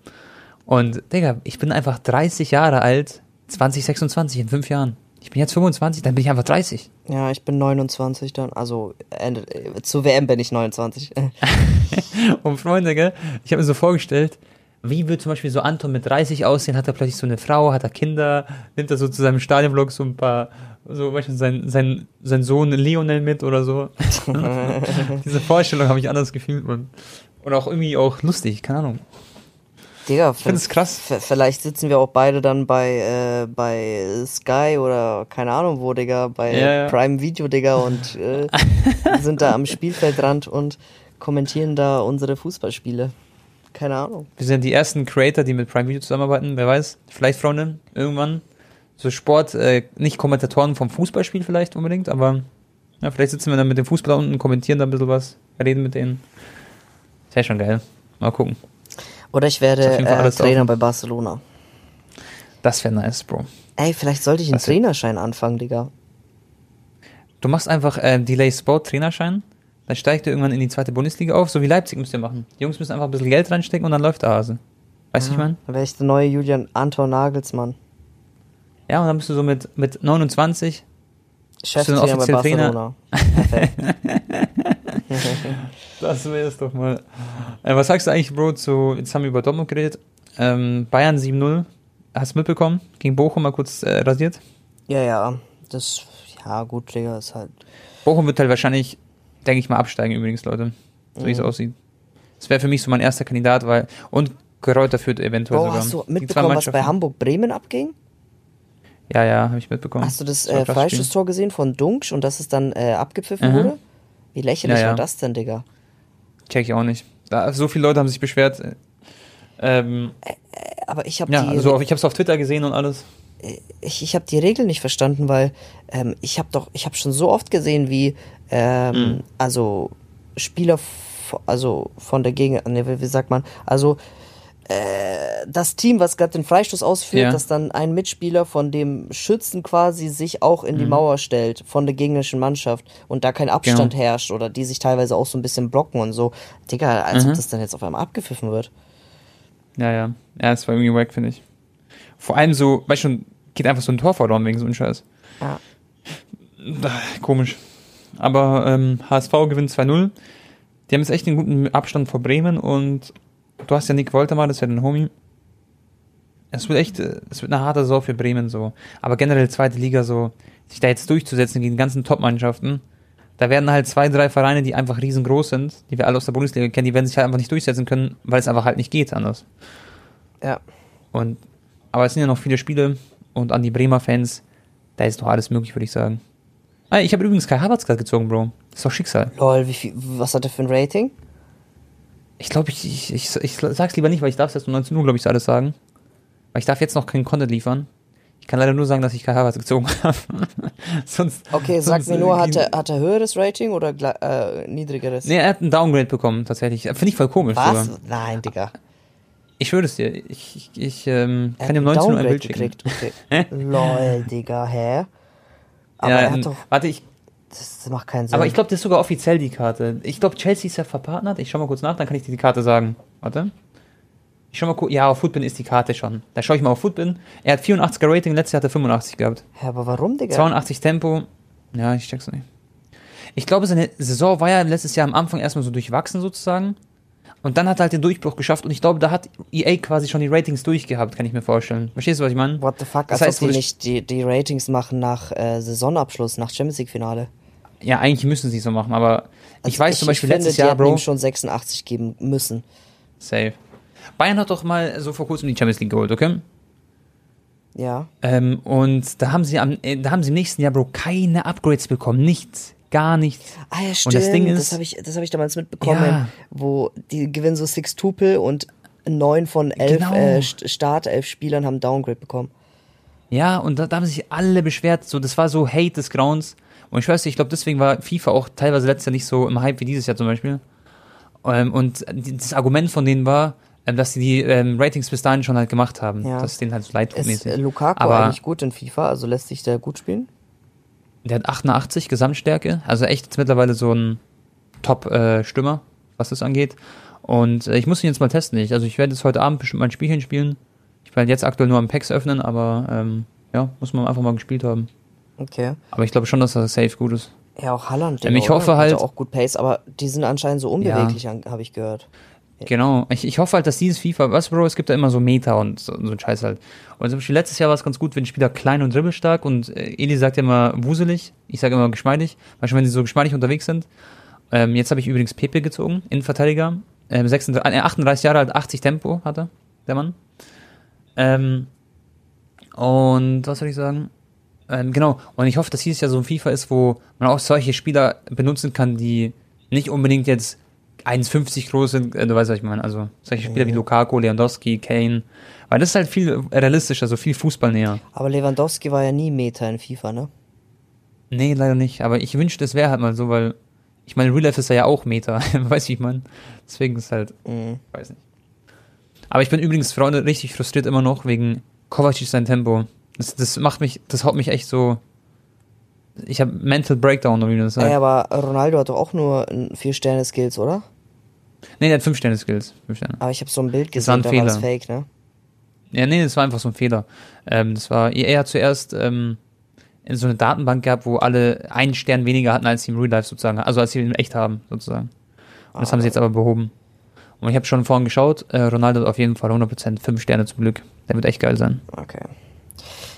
Speaker 2: Und, Digga, ich bin einfach 30 Jahre alt, 2026, in fünf Jahren. Ich bin jetzt 25, dann bin ich einfach 30.
Speaker 1: Ja, ich bin 29 dann. Also, äh, zur WM bin ich 29.
Speaker 2: Und Freunde, gell, ich habe mir so vorgestellt, wie würde zum Beispiel so Anton mit 30 aussehen? Hat er plötzlich so eine Frau, hat er Kinder, nimmt er so zu seinem Stadionvlog so ein paar, so, du, sein, sein, sein Sohn Lionel mit oder so. Diese Vorstellung habe ich anders gefühlt, man. Und auch irgendwie auch lustig, keine Ahnung.
Speaker 1: Digga, ich finde es krass. Vielleicht sitzen wir auch beide dann bei, äh, bei Sky oder keine Ahnung wo, Digga, bei ja, ja. Prime Video, Digga, und äh, sind da am Spielfeldrand und kommentieren da unsere Fußballspiele. Keine Ahnung.
Speaker 2: Wir sind die ersten Creator, die mit Prime Video zusammenarbeiten, wer weiß. Vielleicht, Freunde, irgendwann. So Sport, äh, nicht Kommentatoren vom Fußballspiel vielleicht unbedingt, aber ja, vielleicht sitzen wir dann mit dem Fußball unten, kommentieren da ein bisschen was, reden mit denen. Ist ja schon geil. Mal gucken.
Speaker 1: Oder ich werde äh, Trainer offen. bei Barcelona.
Speaker 2: Das wäre nice, Bro.
Speaker 1: Ey, vielleicht sollte ich einen Trainerschein anfangen, Digga.
Speaker 2: Du machst einfach äh, Delay Sport Trainerschein dann steigt er irgendwann in die zweite Bundesliga auf, so wie Leipzig müsst ihr machen. Die Jungs müssen einfach ein bisschen Geld reinstecken und dann läuft der Hase. Weißt du, ja, ich meine?
Speaker 1: Dann wäre ich der neue Julian Anton Nagelsmann.
Speaker 2: Ja, und dann bist du so mit, mit 29 Cheftrainer bei Barcelona. Trainer. das wäre es doch mal. Äh, was sagst du eigentlich, Bro, zu, jetzt haben wir über Dortmund geredet, ähm, Bayern 7-0, hast du mitbekommen? Gegen Bochum mal kurz äh, rasiert?
Speaker 1: Ja, ja, das, ja gut, Digga, ist halt...
Speaker 2: Bochum wird halt wahrscheinlich denke ich mal, absteigen übrigens, Leute. So mhm. wie es mhm. aussieht. Das wäre für mich so mein erster Kandidat, weil. Und Kräuter führt eventuell
Speaker 1: Bro, sogar. Hast du mitbekommen, was bei Hamburg-Bremen abging?
Speaker 2: Ja, ja, habe ich mitbekommen.
Speaker 1: Hast du das, das äh, Freistoßtor gesehen von Dunksch und dass es dann äh, abgepfiffen mhm. wurde? Wie lächerlich ja, ja. war das denn, Digga?
Speaker 2: Check ich auch nicht. Da, so viele Leute haben sich beschwert. Ähm,
Speaker 1: äh, äh aber ich habe
Speaker 2: ja, also ich habe es auf Twitter gesehen und alles.
Speaker 1: Äh, ich, ich habe die Regel nicht verstanden, weil ähm, ich habe doch, ich habe schon so oft gesehen, wie ähm, mhm. also Spieler, also von der Gegend, ne, wie sagt man, also äh, das Team, was gerade den Freistoß ausführt, ja. dass dann ein Mitspieler von dem Schützen quasi sich auch in die mhm. Mauer stellt von der gegnerischen Mannschaft und da kein Abstand genau. herrscht oder die sich teilweise auch so ein bisschen blocken und so. Digga, als mhm. ob das dann jetzt auf einmal abgepfiffen wird.
Speaker 2: Ja, ja. Ja, das war irgendwie wack, finde ich. Vor allem so, weißt du, geht einfach so ein Tor verloren wegen so einem Scheiß. Ja. Komisch. Aber ähm, HSV gewinnt 2-0. Die haben jetzt echt einen guten Abstand vor Bremen und du hast ja Nick Woltermann, das ist ja dein Homie. Es wird echt, äh, es wird eine harte Saison für Bremen so. Aber generell zweite Liga so, sich da jetzt durchzusetzen gegen die ganzen Top-Mannschaften, da werden halt zwei, drei Vereine, die einfach riesengroß sind, die wir alle aus der Bundesliga kennen, die werden sich halt einfach nicht durchsetzen können, weil es einfach halt nicht geht anders.
Speaker 1: Ja.
Speaker 2: Und, aber es sind ja noch viele Spiele und an die Bremer Fans, da ist doch alles möglich, würde ich sagen. Ah, ich habe übrigens Kai Havertz gerade gezogen, Bro. Das ist doch Schicksal.
Speaker 1: Lol, wie viel, was hat er für ein Rating?
Speaker 2: Ich glaube, ich, ich, ich, ich sag's lieber nicht, weil ich darf es erst um 19 Uhr, glaube ich, alles sagen. Weil ich darf jetzt noch keinen Content liefern. Ich kann leider nur sagen, dass ich Kai Havertz gezogen habe.
Speaker 1: sonst. Okay, sonst sag mir nur, hat er, hat er höheres Rating oder äh, niedrigeres?
Speaker 2: Nee, er hat ein Downgrade bekommen, tatsächlich. Finde ich voll komisch.
Speaker 1: Was? Sogar. Nein, Digga.
Speaker 2: Ich würde es dir. Ich, ich, ich ähm, kann dir um 19 Uhr ein Bild schicken. Gekriegt.
Speaker 1: Okay. Lol, Digga, hä?
Speaker 2: Aber ja, er hat doch. Warte, ich.
Speaker 1: Das macht keinen Sinn.
Speaker 2: Aber ich glaube, das ist sogar offiziell die Karte. Ich glaube, Chelsea ist ja verpartnert. Ich schau mal kurz nach, dann kann ich dir die Karte sagen. Warte. Ich schau mal kurz. Ja, auf Footbin ist die Karte schon. Da schaue ich mal auf Footbin. Er hat 84er Rating, letztes Jahr hat er 85 gehabt.
Speaker 1: Ja, aber warum, Digga?
Speaker 2: 82 Tempo. Ja, ich check's nicht. Ich glaube, seine Saison war ja letztes Jahr am Anfang erstmal so durchwachsen sozusagen. Und dann hat er halt den Durchbruch geschafft und ich glaube, da hat EA quasi schon die Ratings durchgehabt, kann ich mir vorstellen. Verstehst du, was ich meine?
Speaker 1: What the fuck, das als heißt, ob die nicht die, die Ratings machen nach äh, Saisonabschluss, nach Champions League Finale.
Speaker 2: Ja, eigentlich müssen sie es so machen, aber also ich weiß ich, zum Beispiel
Speaker 1: finde,
Speaker 2: letztes Jahr, Bro.
Speaker 1: ihm schon 86 geben müssen.
Speaker 2: Safe. Bayern hat doch mal so vor kurzem die Champions League geholt, okay?
Speaker 1: Ja.
Speaker 2: Ähm, und da haben sie am, äh, da haben sie im nächsten Jahr, Bro, keine Upgrades bekommen, nichts gar nichts.
Speaker 1: Ah ja, stimmt. Und das Ding ist, das habe ich, das hab ich damals mitbekommen, ja. wo die gewinnen so Six Tupel und neun von elf genau. äh, Start, elf Spielern haben Downgrade bekommen.
Speaker 2: Ja, und da, da, haben sich alle beschwert. So, das war so Hate des Grounds. Und ich weiß nicht, ich glaube, deswegen war FIFA auch teilweise letztes Jahr nicht so im Hype wie dieses Jahr zum Beispiel. Ähm, und das Argument von denen war, ähm, dass sie die ähm, Ratings bis dahin schon halt gemacht haben. Ja. Dass es denen halt so leid.
Speaker 1: Ist äh, Lukaku Aber eigentlich gut in FIFA? Also lässt sich der gut spielen?
Speaker 2: Der hat 88 Gesamtstärke, also echt jetzt mittlerweile so ein Top-Stürmer, äh, was das angeht. Und äh, ich muss ihn jetzt mal testen. Ich, also ich werde jetzt heute Abend bestimmt mal ein Spielchen spielen. Ich werde jetzt aktuell nur am Packs öffnen, aber ähm, ja, muss man einfach mal gespielt haben.
Speaker 1: Okay.
Speaker 2: Aber ich glaube schon, dass das safe gut ist.
Speaker 1: Ja, auch Halland.
Speaker 2: Ähm, ich hoffe halt.
Speaker 1: auch gut Pace, aber die sind anscheinend so unbeweglich, ja. habe ich gehört.
Speaker 2: Genau. Ich, ich hoffe halt, dass dieses FIFA, was, Bro, es gibt da immer so Meta und so, so ein Scheiß halt. Und zum Beispiel letztes Jahr war es ganz gut, wenn Spieler klein und dribbelstark und äh, Eli sagt ja immer wuselig, ich sage immer geschmeidig, manchmal wenn sie so geschmeidig unterwegs sind. Ähm, jetzt habe ich übrigens Pepe gezogen, Innenverteidiger. Ähm, 36, äh, 38 Jahre alt, 80 Tempo hatte der Mann. Ähm, und was soll ich sagen? Ähm, genau. Und ich hoffe, dass dieses Jahr so ein FIFA ist, wo man auch solche Spieler benutzen kann, die nicht unbedingt jetzt 1,50 groß sind, äh, du weißt, was ich meine. Also solche Spieler mhm. wie Lukaku, Lewandowski, Kane. Weil das ist halt viel realistischer, so viel Fußballnäher.
Speaker 1: Aber Lewandowski war ja nie Meta in FIFA, ne?
Speaker 2: Nee, leider nicht. Aber ich wünschte, es wäre halt mal so, weil ich meine, Real Life ist ja auch Meta. weißt du, wie ich meine? Deswegen ist halt, mhm. weiß nicht. Aber ich bin übrigens, Freunde, richtig frustriert immer noch wegen Kovacic sein Tempo. Das, das macht mich, das haut mich echt so. Ich habe Mental Breakdown, wie man das sagt.
Speaker 1: Ja, aber Ronaldo hat doch auch nur vier Sterne Skills, oder?
Speaker 2: Nee, der hat fünf Sterne Skills.
Speaker 1: Fünf Sterne. Aber ich habe so ein Bild gesehen, das war ein da war fake, ne?
Speaker 2: Ja, nee, das war einfach so ein Fehler. Ähm, das war, er hat zuerst ähm, in so eine Datenbank gehabt, wo alle einen Stern weniger hatten, als sie im Real Life sozusagen, also als sie in echt haben, sozusagen. Und das ah, haben sie jetzt aber behoben. Und ich habe schon vorhin geschaut, äh, Ronaldo hat auf jeden Fall 100% fünf Sterne zum Glück. Der wird echt geil sein.
Speaker 1: Okay.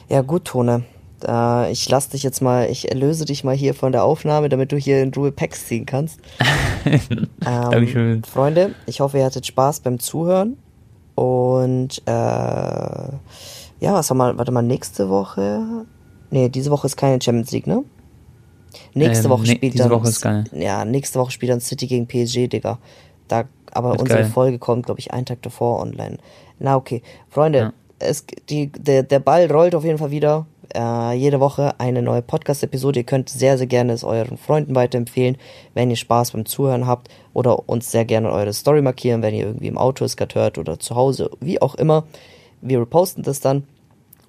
Speaker 1: Ja, gut, Tone. Äh, ich lasse dich jetzt mal, ich erlöse dich mal hier von der Aufnahme, damit du hier in Ruhe Packs ziehen kannst. ähm, Dankeschön. Freunde, ich hoffe, ihr hattet Spaß beim Zuhören. Und äh, ja, was haben wir, warte mal, nächste Woche. Nee, diese Woche ist keine Champions League, ne? Nächste ähm, Woche nee, spielt
Speaker 2: diese dann. Woche ist keine.
Speaker 1: Ja, nächste Woche spielt dann City gegen PSG, Digga. Da, aber ist unsere geil. Folge kommt, glaube ich, einen Tag davor online. Na, okay. Freunde, ja. Es, die, der, der Ball rollt auf jeden Fall wieder äh, jede Woche eine neue Podcast-Episode. Ihr könnt sehr, sehr gerne es euren Freunden weiterempfehlen, wenn ihr Spaß beim Zuhören habt oder uns sehr gerne eure Story markieren, wenn ihr irgendwie im Auto es gerade hört oder zu Hause, wie auch immer. Wir reposten das dann.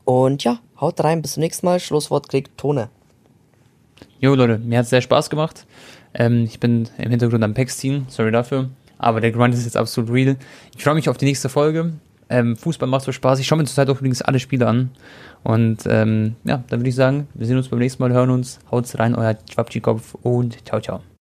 Speaker 1: Und ja, haut rein, bis zum nächsten Mal. Schlusswort kriegt Tone.
Speaker 2: Jo Leute, mir hat es sehr Spaß gemacht. Ähm, ich bin im Hintergrund am Pex ziehen, sorry dafür. Aber der Grind ist jetzt absolut real. Ich freue mich auf die nächste Folge. Ähm, Fußball macht so Spaß. Ich schaue mir zurzeit auch übrigens alle Spiele an. Und ähm, ja, dann würde ich sagen, wir sehen uns beim nächsten Mal, hören uns. Haut's rein, euer Schwabtschikopf und ciao, ciao.